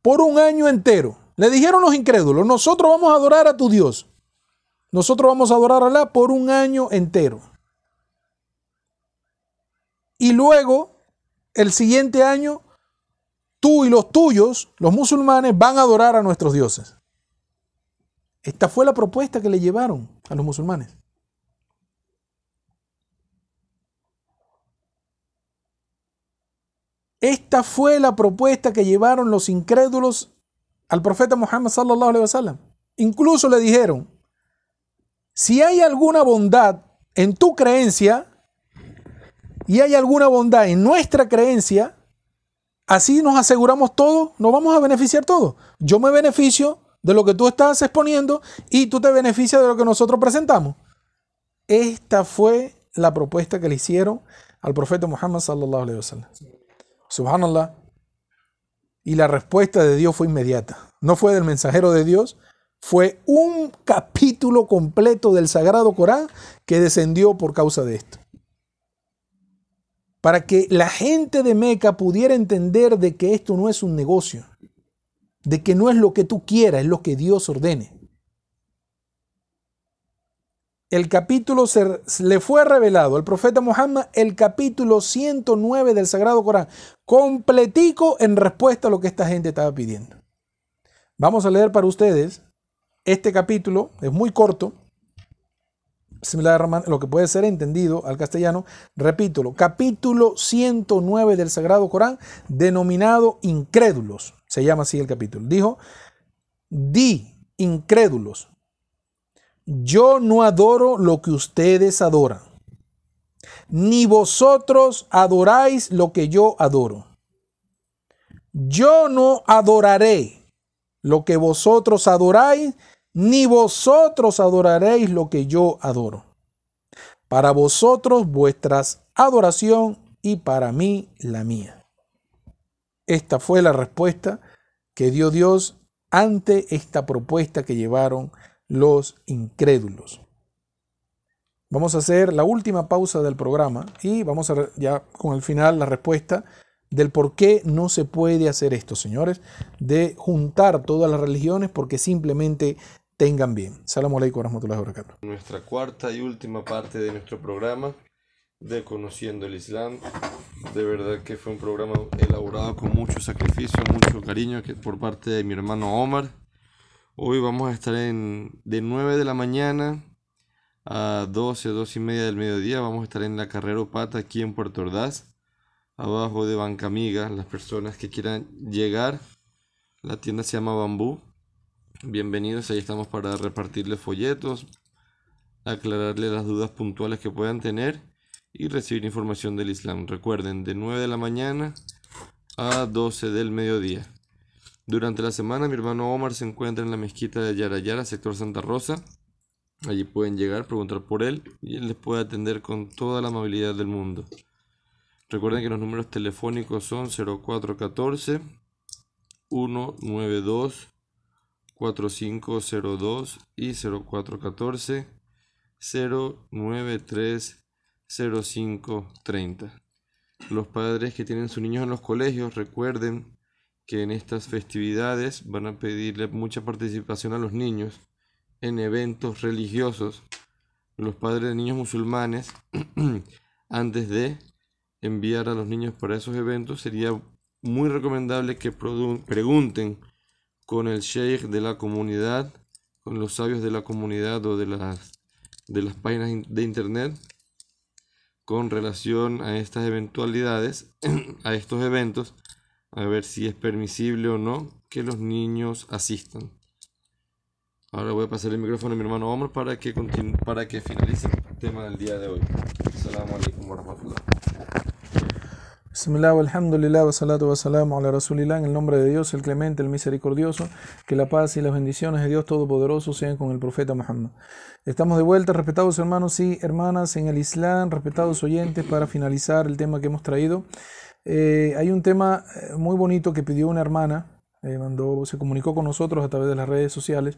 por un año entero. Le dijeron los incrédulos, nosotros vamos a adorar a tu Dios. Nosotros vamos a adorar a Allah por un año entero. Y luego, el siguiente año, tú y los tuyos, los musulmanes, van a adorar a nuestros dioses. Esta fue la propuesta que le llevaron a los musulmanes. Esta fue la propuesta que llevaron los incrédulos al profeta Muhammad sallallahu alaihi wasallam. Incluso le dijeron, si hay alguna bondad en tu creencia y hay alguna bondad en nuestra creencia, así nos aseguramos todo, nos vamos a beneficiar todos. Yo me beneficio de lo que tú estás exponiendo y tú te beneficias de lo que nosotros presentamos. Esta fue la propuesta que le hicieron al profeta Muhammad sallallahu alaihi wasallam. Subhanallah. Y la respuesta de Dios fue inmediata. No fue del mensajero de Dios, fue un capítulo completo del Sagrado Corán que descendió por causa de esto. Para que la gente de Meca pudiera entender de que esto no es un negocio, de que no es lo que tú quieras, es lo que Dios ordene el capítulo se, le fue revelado al profeta Muhammad el capítulo 109 del Sagrado Corán, completico en respuesta a lo que esta gente estaba pidiendo. Vamos a leer para ustedes este capítulo, es muy corto, lo que puede ser entendido al castellano, repítelo, capítulo 109 del Sagrado Corán, denominado incrédulos, se llama así el capítulo. Dijo, di incrédulos, yo no adoro lo que ustedes adoran, ni vosotros adoráis lo que yo adoro. Yo no adoraré lo que vosotros adoráis, ni vosotros adoraréis lo que yo adoro. Para vosotros vuestras adoración y para mí la mía. Esta fue la respuesta que dio Dios ante esta propuesta que llevaron los incrédulos. Vamos a hacer la última pausa del programa y vamos a ya con el final la respuesta del por qué no se puede hacer esto, señores, de juntar todas las religiones porque simplemente tengan bien. Salam alaikum wa rahmatullahi wa barakatuh. Nuestra cuarta y última parte de nuestro programa de Conociendo el Islam. De verdad que fue un programa elaborado con mucho sacrificio, mucho cariño que por parte de mi hermano Omar Hoy vamos a estar en, de 9 de la mañana a 12, 12 y media del mediodía. Vamos a estar en la carrera Pata aquí en Puerto Ordaz, abajo de Banca Amiga. Las personas que quieran llegar, la tienda se llama Bambú. Bienvenidos, ahí estamos para repartirles folletos, aclararles las dudas puntuales que puedan tener y recibir información del Islam. Recuerden, de 9 de la mañana a 12 del mediodía. Durante la semana mi hermano Omar se encuentra en la mezquita de Yarayara, sector Santa Rosa. Allí pueden llegar, preguntar por él y él les puede atender con toda la amabilidad del mundo. Recuerden que los números telefónicos son 0414 192 4502 y 0414 093 0530. Los padres que tienen sus niños en los colegios, recuerden que en estas festividades van a pedirle mucha participación a los niños en eventos religiosos. Los padres de niños musulmanes antes de enviar a los niños para esos eventos, sería muy recomendable que pregunten con el sheikh de la comunidad, con los sabios de la comunidad o de las, de las páginas de internet con relación a estas eventualidades, a estos eventos, a ver si es permisible o no que los niños asistan. Ahora voy a pasar el micrófono a mi hermano Omar para que, para que finalice el tema del día de hoy. Assalamu alaikum. En el nombre de Dios, el clemente, el misericordioso, que la paz y las bendiciones de Dios Todopoderoso sean con el profeta Muhammad. Estamos de vuelta, respetados hermanos y hermanas en el Islam, respetados oyentes, para finalizar el tema que hemos traído. Eh, hay un tema eh, muy bonito que pidió una hermana, eh, mandó, se comunicó con nosotros a través de las redes sociales,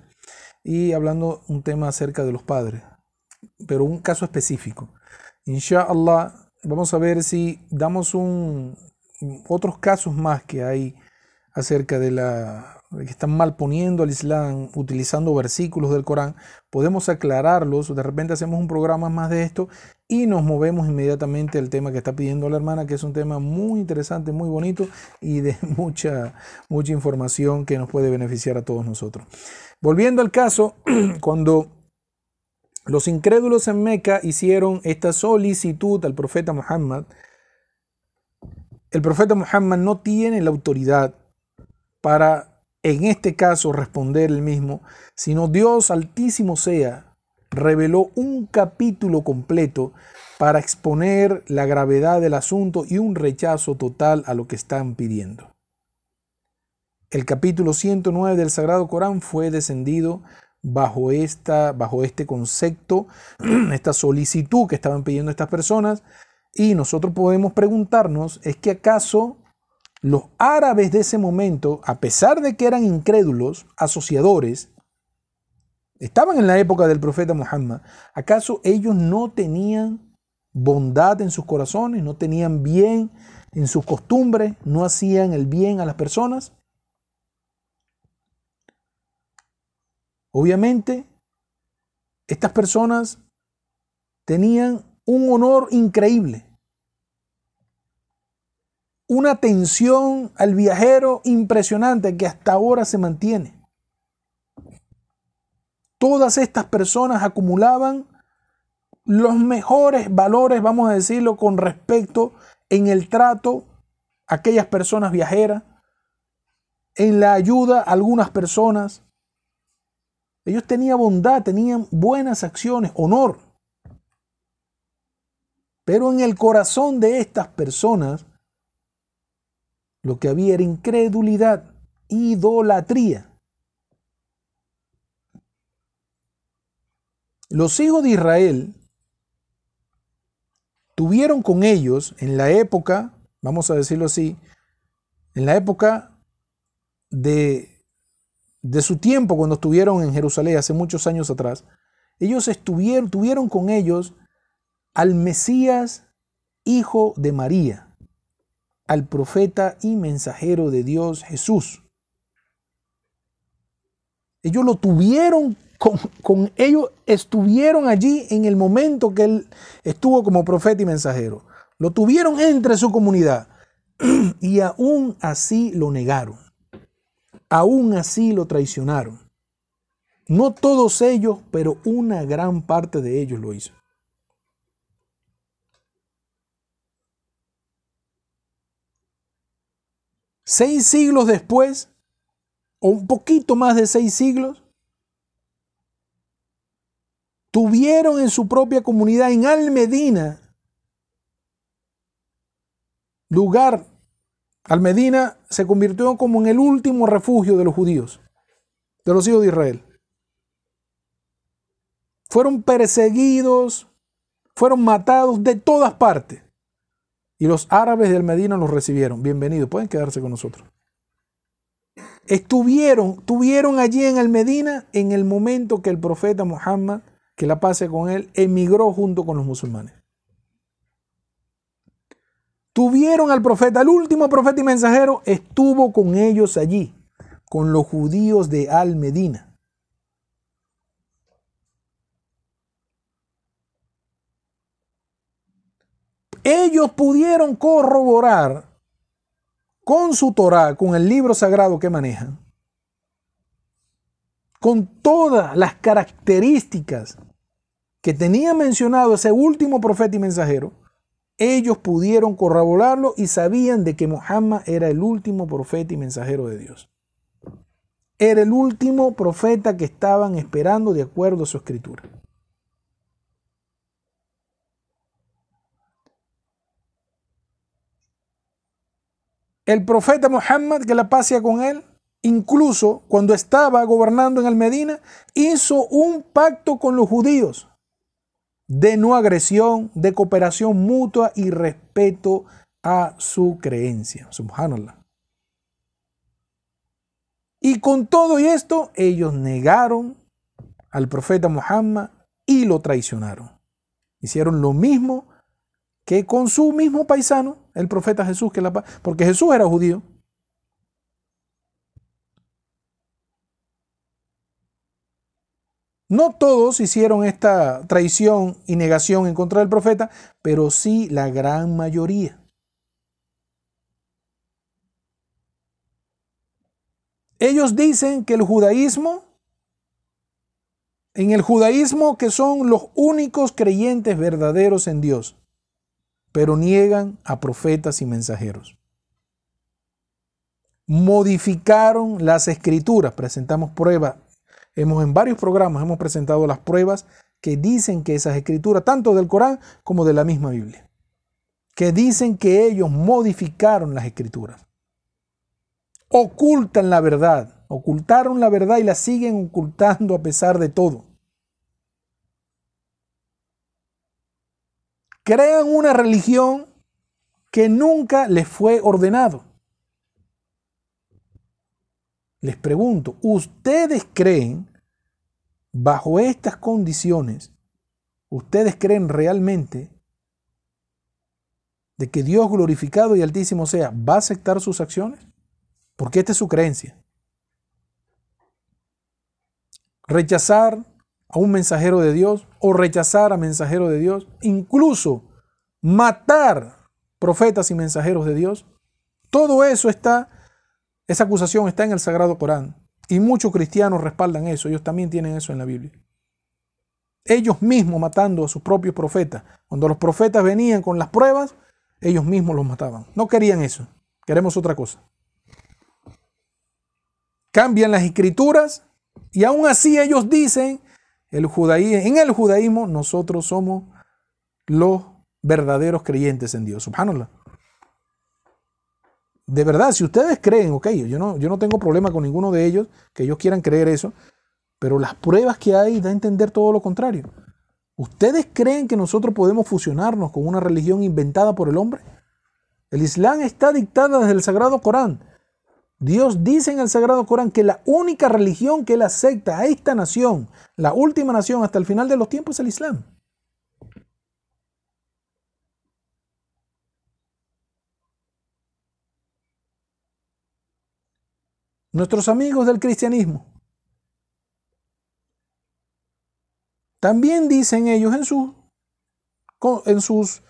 y hablando un tema acerca de los padres, pero un caso específico. Inshallah, vamos a ver si damos otros casos más que hay acerca de la que están mal poniendo al Islam utilizando versículos del Corán, podemos aclararlos, de repente hacemos un programa más de esto y nos movemos inmediatamente al tema que está pidiendo la hermana, que es un tema muy interesante, muy bonito y de mucha, mucha información que nos puede beneficiar a todos nosotros. Volviendo al caso, cuando los incrédulos en Meca hicieron esta solicitud al profeta Muhammad. El profeta Muhammad no tiene la autoridad para, en este caso, responder el mismo, sino Dios altísimo sea, reveló un capítulo completo para exponer la gravedad del asunto y un rechazo total a lo que están pidiendo. El capítulo 109 del Sagrado Corán fue descendido bajo, esta, bajo este concepto, esta solicitud que estaban pidiendo estas personas. Y nosotros podemos preguntarnos, ¿es que acaso los árabes de ese momento, a pesar de que eran incrédulos, asociadores, estaban en la época del profeta Muhammad, ¿acaso ellos no tenían bondad en sus corazones, no tenían bien en sus costumbres, no hacían el bien a las personas? Obviamente, estas personas tenían un honor increíble, una atención al viajero impresionante que hasta ahora se mantiene. Todas estas personas acumulaban los mejores valores, vamos a decirlo, con respecto en el trato a aquellas personas viajeras, en la ayuda a algunas personas, ellos tenían bondad, tenían buenas acciones, honor. Pero en el corazón de estas personas lo que había era incredulidad, idolatría. Los hijos de Israel tuvieron con ellos en la época, vamos a decirlo así, en la época de de su tiempo cuando estuvieron en Jerusalén hace muchos años atrás, ellos estuvieron, tuvieron con ellos al Mesías, hijo de María, al profeta y mensajero de Dios Jesús. Ellos lo tuvieron con, con, ellos, estuvieron allí en el momento que él estuvo como profeta y mensajero. Lo tuvieron entre su comunidad y aún así lo negaron aún así lo traicionaron. No todos ellos, pero una gran parte de ellos lo hizo. Seis siglos después, o un poquito más de seis siglos, tuvieron en su propia comunidad en Almedina lugar al-Medina se convirtió como en el último refugio de los judíos, de los hijos de Israel. Fueron perseguidos, fueron matados de todas partes. Y los árabes del Medina los recibieron. Bienvenidos, pueden quedarse con nosotros. Estuvieron, tuvieron allí en el Medina en el momento que el profeta Muhammad, que la pase con él, emigró junto con los musulmanes tuvieron al profeta, el último profeta y mensajero, estuvo con ellos allí, con los judíos de Al-Medina. ellos pudieron corroborar con su Torah, con el libro sagrado que manejan, con todas las características que tenía mencionado ese último profeta y mensajero, ellos pudieron corroborarlo y sabían de que Muhammad era el último profeta y mensajero de Dios. Era el último profeta que estaban esperando de acuerdo a su escritura. El profeta Muhammad, que la pasea con él, incluso cuando estaba gobernando en el Medina, hizo un pacto con los judíos de no agresión, de cooperación mutua y respeto a su creencia. Y con todo esto, ellos negaron al profeta Muhammad y lo traicionaron. Hicieron lo mismo que con su mismo paisano, el profeta Jesús, que la, porque Jesús era judío. No todos hicieron esta traición y negación en contra del profeta, pero sí la gran mayoría. Ellos dicen que el judaísmo, en el judaísmo que son los únicos creyentes verdaderos en Dios, pero niegan a profetas y mensajeros. Modificaron las escrituras, presentamos pruebas. Hemos en varios programas hemos presentado las pruebas que dicen que esas escrituras, tanto del Corán como de la misma Biblia, que dicen que ellos modificaron las escrituras. Ocultan la verdad, ocultaron la verdad y la siguen ocultando a pesar de todo. crean una religión que nunca les fue ordenado. Les pregunto, ¿ustedes creen, bajo estas condiciones, ustedes creen realmente de que Dios glorificado y altísimo sea, va a aceptar sus acciones? Porque esta es su creencia. Rechazar a un mensajero de Dios o rechazar a mensajero de Dios, incluso matar profetas y mensajeros de Dios. Todo eso está, esa acusación está en el Sagrado Corán. Y muchos cristianos respaldan eso, ellos también tienen eso en la Biblia. Ellos mismos matando a sus propios profetas. Cuando los profetas venían con las pruebas, ellos mismos los mataban. No querían eso, queremos otra cosa. Cambian las escrituras y aún así ellos dicen el en el judaísmo nosotros somos los verdaderos creyentes en Dios. Subhanallah. De verdad, si ustedes creen, ok, yo no, yo no tengo problema con ninguno de ellos, que ellos quieran creer eso, pero las pruebas que hay dan a entender todo lo contrario. ¿Ustedes creen que nosotros podemos fusionarnos con una religión inventada por el hombre? El Islam está dictada desde el Sagrado Corán. Dios dice en el Sagrado Corán que la única religión que Él acepta a esta nación, la última nación hasta el final de los tiempos, es el Islam. Nuestros amigos del cristianismo también dicen ellos en, en sus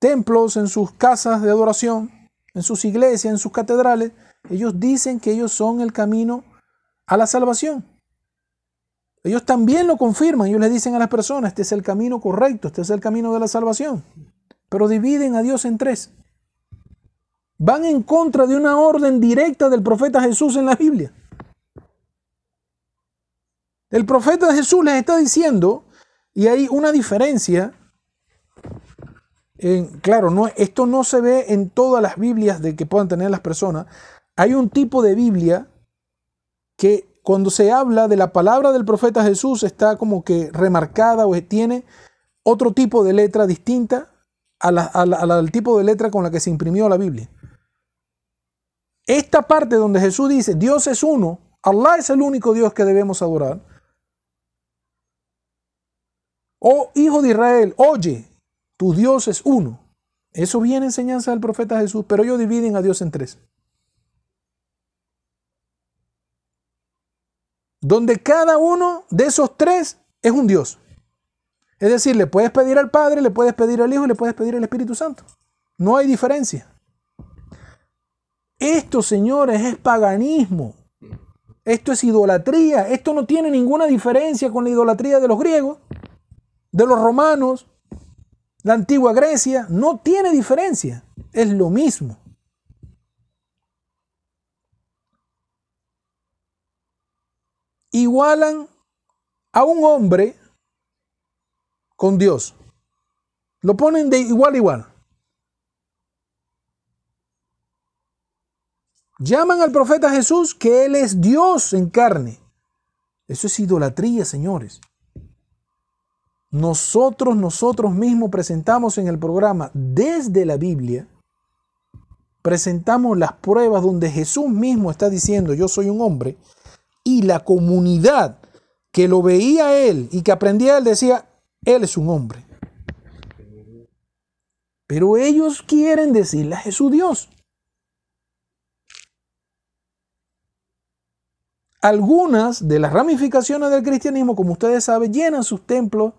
templos, en sus casas de adoración, en sus iglesias, en sus catedrales, ellos dicen que ellos son el camino a la salvación. Ellos también lo confirman, ellos le dicen a las personas, este es el camino correcto, este es el camino de la salvación. Pero dividen a Dios en tres. Van en contra de una orden directa del profeta Jesús en la Biblia. El profeta Jesús les está diciendo, y hay una diferencia, en, claro, no, esto no se ve en todas las Biblias de que puedan tener las personas, hay un tipo de Biblia que cuando se habla de la palabra del profeta Jesús está como que remarcada o tiene otro tipo de letra distinta al tipo de letra con la que se imprimió la Biblia. Esta parte donde Jesús dice, Dios es uno, Allah es el único Dios que debemos adorar. Oh hijo de Israel, oye, tu Dios es uno. Eso viene enseñanza del profeta Jesús, pero ellos dividen a Dios en tres. donde cada uno de esos tres es un Dios. Es decir, le puedes pedir al Padre, le puedes pedir al Hijo y le puedes pedir al Espíritu Santo. No hay diferencia. Esto, señores, es paganismo. Esto es idolatría. Esto no tiene ninguna diferencia con la idolatría de los griegos, de los romanos, la antigua Grecia. No tiene diferencia. Es lo mismo. Igualan a un hombre con Dios. Lo ponen de igual a igual. Llaman al profeta Jesús que Él es Dios en carne. Eso es idolatría, señores. Nosotros, nosotros mismos presentamos en el programa desde la Biblia, presentamos las pruebas donde Jesús mismo está diciendo yo soy un hombre y la comunidad que lo veía él y que aprendía él decía, él es un hombre. Pero ellos quieren decirle a Jesús Dios. Algunas de las ramificaciones del cristianismo, como ustedes saben, llenan sus templos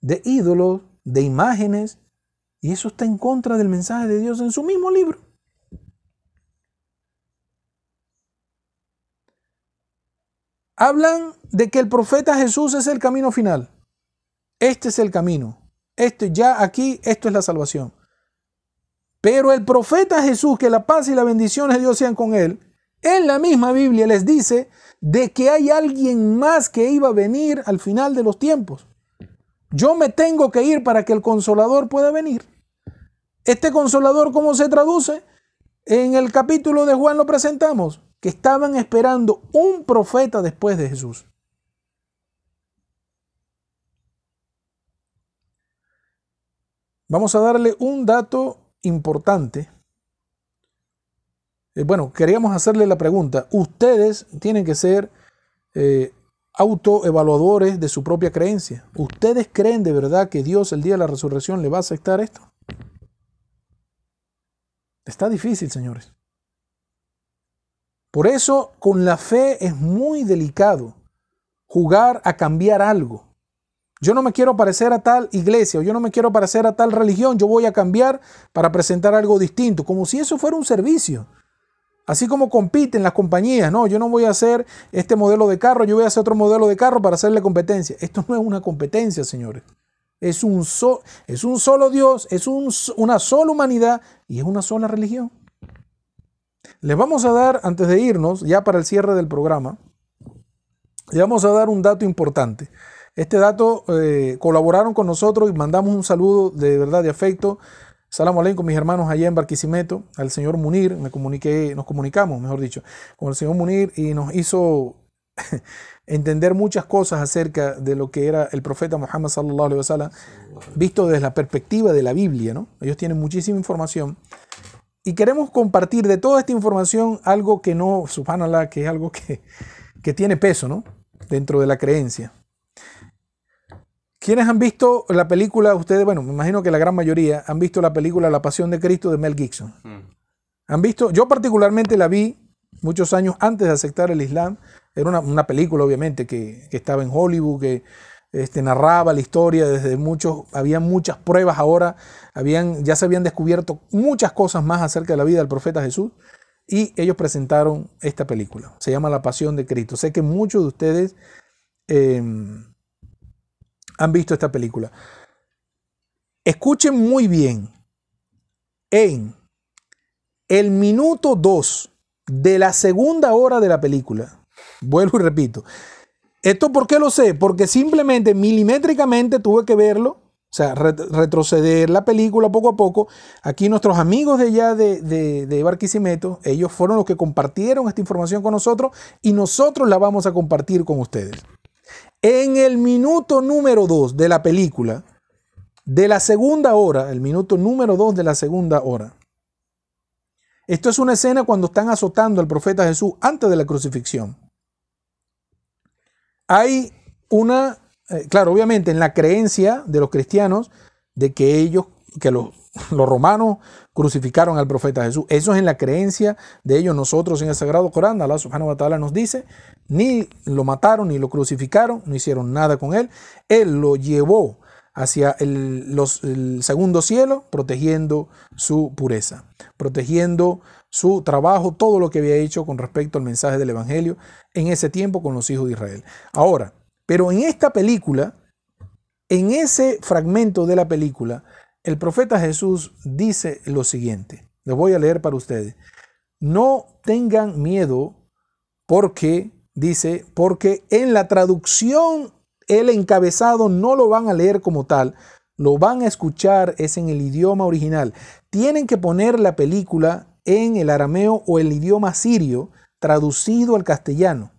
de ídolos, de imágenes, y eso está en contra del mensaje de Dios en su mismo libro. Hablan de que el profeta Jesús es el camino final. Este es el camino. Este ya aquí, esto es la salvación. Pero el profeta Jesús, que la paz y la bendición de Dios sean con él, en la misma Biblia les dice de que hay alguien más que iba a venir al final de los tiempos. Yo me tengo que ir para que el consolador pueda venir. Este consolador, ¿cómo se traduce? En el capítulo de Juan lo presentamos, que estaban esperando un profeta después de Jesús. Vamos a darle un dato importante eh, bueno, queríamos hacerle la pregunta. Ustedes tienen que ser eh, autoevaluadores de su propia creencia. ¿Ustedes creen de verdad que Dios el día de la resurrección le va a aceptar esto? Está difícil, señores. Por eso, con la fe es muy delicado jugar a cambiar algo. Yo no me quiero parecer a tal iglesia o yo no me quiero parecer a tal religión, yo voy a cambiar para presentar algo distinto, como si eso fuera un servicio. Así como compiten las compañías, no, yo no voy a hacer este modelo de carro, yo voy a hacer otro modelo de carro para hacerle competencia. Esto no es una competencia, señores. Es un, es un solo Dios, es una sola humanidad y es una sola religión. Les vamos a dar, antes de irnos, ya para el cierre del programa, les vamos a dar un dato importante. Este dato eh, colaboraron con nosotros y mandamos un saludo de verdad de afecto Salam con mis hermanos allá en Barquisimeto, al señor Munir, me comuniqué, nos comunicamos, mejor dicho, con el señor Munir y nos hizo entender muchas cosas acerca de lo que era el profeta Muhammad sallallahu alaihi wasallam, visto desde la perspectiva de la Biblia, ¿no? Ellos tienen muchísima información y queremos compartir de toda esta información algo que no, subhanallah, que es algo que, que tiene peso, ¿no? Dentro de la creencia. ¿Quiénes han visto la película? Ustedes, bueno, me imagino que la gran mayoría han visto la película La Pasión de Cristo de Mel Gibson. Mm. ¿Han visto? Yo particularmente la vi muchos años antes de aceptar el Islam. Era una, película, obviamente, que, estaba en Hollywood, que este, narraba la historia desde muchos, había muchas pruebas ahora, habían, ya se habían descubierto muchas cosas más acerca de la vida del profeta Jesús y ellos presentaron esta película. Se llama La Pasión de Cristo. Sé que muchos de ustedes... Em, han visto esta película. Escuchen muy bien. En el minuto 2 de la segunda hora de la película, vuelvo y repito, ¿esto por qué lo sé? Porque simplemente milimétricamente tuve que verlo, o sea, retroceder la película poco a poco. Aquí nuestros amigos de allá de, de, de Barquisimeto, ellos fueron los que compartieron esta información con nosotros y nosotros la vamos a compartir con ustedes. En el minuto número 2 de la película, de la segunda hora, el minuto número 2 de la segunda hora. Esto es una escena cuando están azotando al profeta Jesús antes de la crucifixión. Hay una, eh, claro, obviamente en la creencia de los cristianos de que ellos, que los, los romanos crucificaron al profeta Jesús. Eso es en la creencia de ellos. Nosotros en el Sagrado Corán, Allah subhanahu wa ta'ala nos dice, ni lo mataron ni lo crucificaron, no hicieron nada con él. Él lo llevó hacia el, el segundo cielo, protegiendo su pureza, protegiendo su trabajo, todo lo que había hecho con respecto al mensaje del Evangelio en ese tiempo con los hijos de Israel. Ahora, pero en esta película, en ese fragmento de la película, el profeta Jesús dice lo siguiente. Les voy a leer para ustedes. No tengan miedo porque, dice, porque en la traducción el encabezado no lo van a leer como tal, lo van a escuchar es en el idioma original. Tienen que poner la película en el arameo o el idioma sirio traducido al castellano.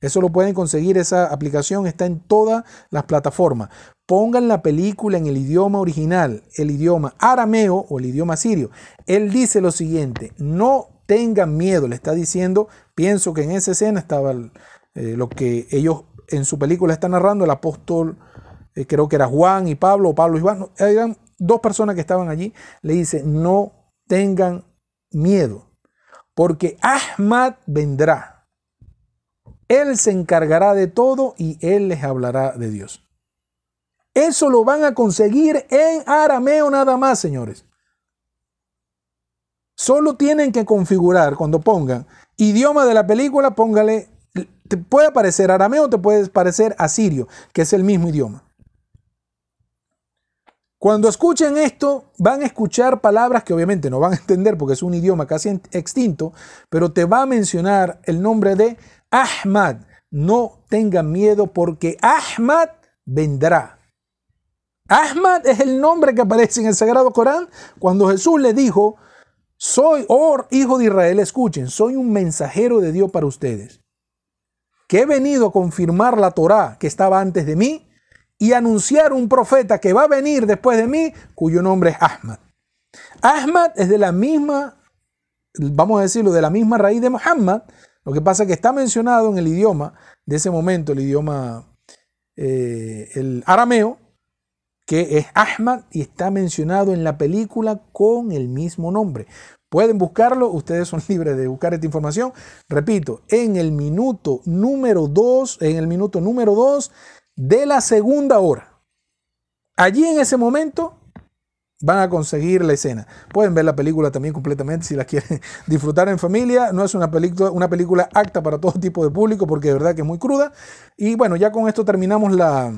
Eso lo pueden conseguir, esa aplicación está en todas las plataformas. Pongan la película en el idioma original, el idioma arameo o el idioma sirio. Él dice lo siguiente, no tengan miedo, le está diciendo, pienso que en esa escena estaba eh, lo que ellos en su película están narrando, el apóstol, eh, creo que era Juan y Pablo, o Pablo y Juan, eran dos personas que estaban allí, le dice, no tengan miedo, porque Ahmad vendrá. Él se encargará de todo y él les hablará de Dios. Eso lo van a conseguir en arameo nada más, señores. Solo tienen que configurar cuando pongan idioma de la película, póngale, te puede aparecer arameo, te puede parecer asirio, que es el mismo idioma. Cuando escuchen esto, van a escuchar palabras que obviamente no van a entender porque es un idioma casi extinto, pero te va a mencionar el nombre de Ahmad. No tengan miedo porque Ahmad vendrá. Ahmad es el nombre que aparece en el Sagrado Corán cuando Jesús le dijo, soy, oh hijo de Israel, escuchen, soy un mensajero de Dios para ustedes, que he venido a confirmar la Torá que estaba antes de mí y anunciar un profeta que va a venir después de mí, cuyo nombre es Ahmad. Ahmad es de la misma, vamos a decirlo, de la misma raíz de Muhammad. Lo que pasa es que está mencionado en el idioma de ese momento, el idioma, eh, el arameo, que es Ahmad y está mencionado en la película con el mismo nombre. Pueden buscarlo, ustedes son libres de buscar esta información. Repito, en el minuto número 2, en el minuto número 2 de la segunda hora. Allí en ese momento van a conseguir la escena. Pueden ver la película también completamente si la quieren disfrutar en familia. No es una película, una película acta para todo tipo de público porque de verdad que es muy cruda. Y bueno, ya con esto terminamos la,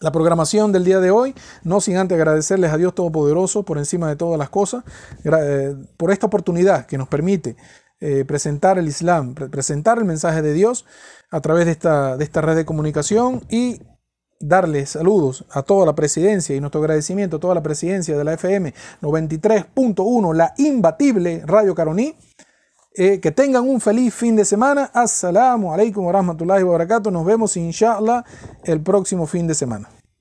la programación del día de hoy. No sin antes agradecerles a Dios Todopoderoso por encima de todas las cosas, eh, por esta oportunidad que nos permite eh, presentar el Islam, presentar el mensaje de Dios a través de esta, de esta red de comunicación y darles saludos a toda la presidencia y nuestro agradecimiento a toda la presidencia de la FM 93.1, la imbatible Radio Caroní. Eh, que tengan un feliz fin de semana. Assalamu alaikum wa rahmatullahi wa barakatuh. Nos vemos inshallah el próximo fin de semana.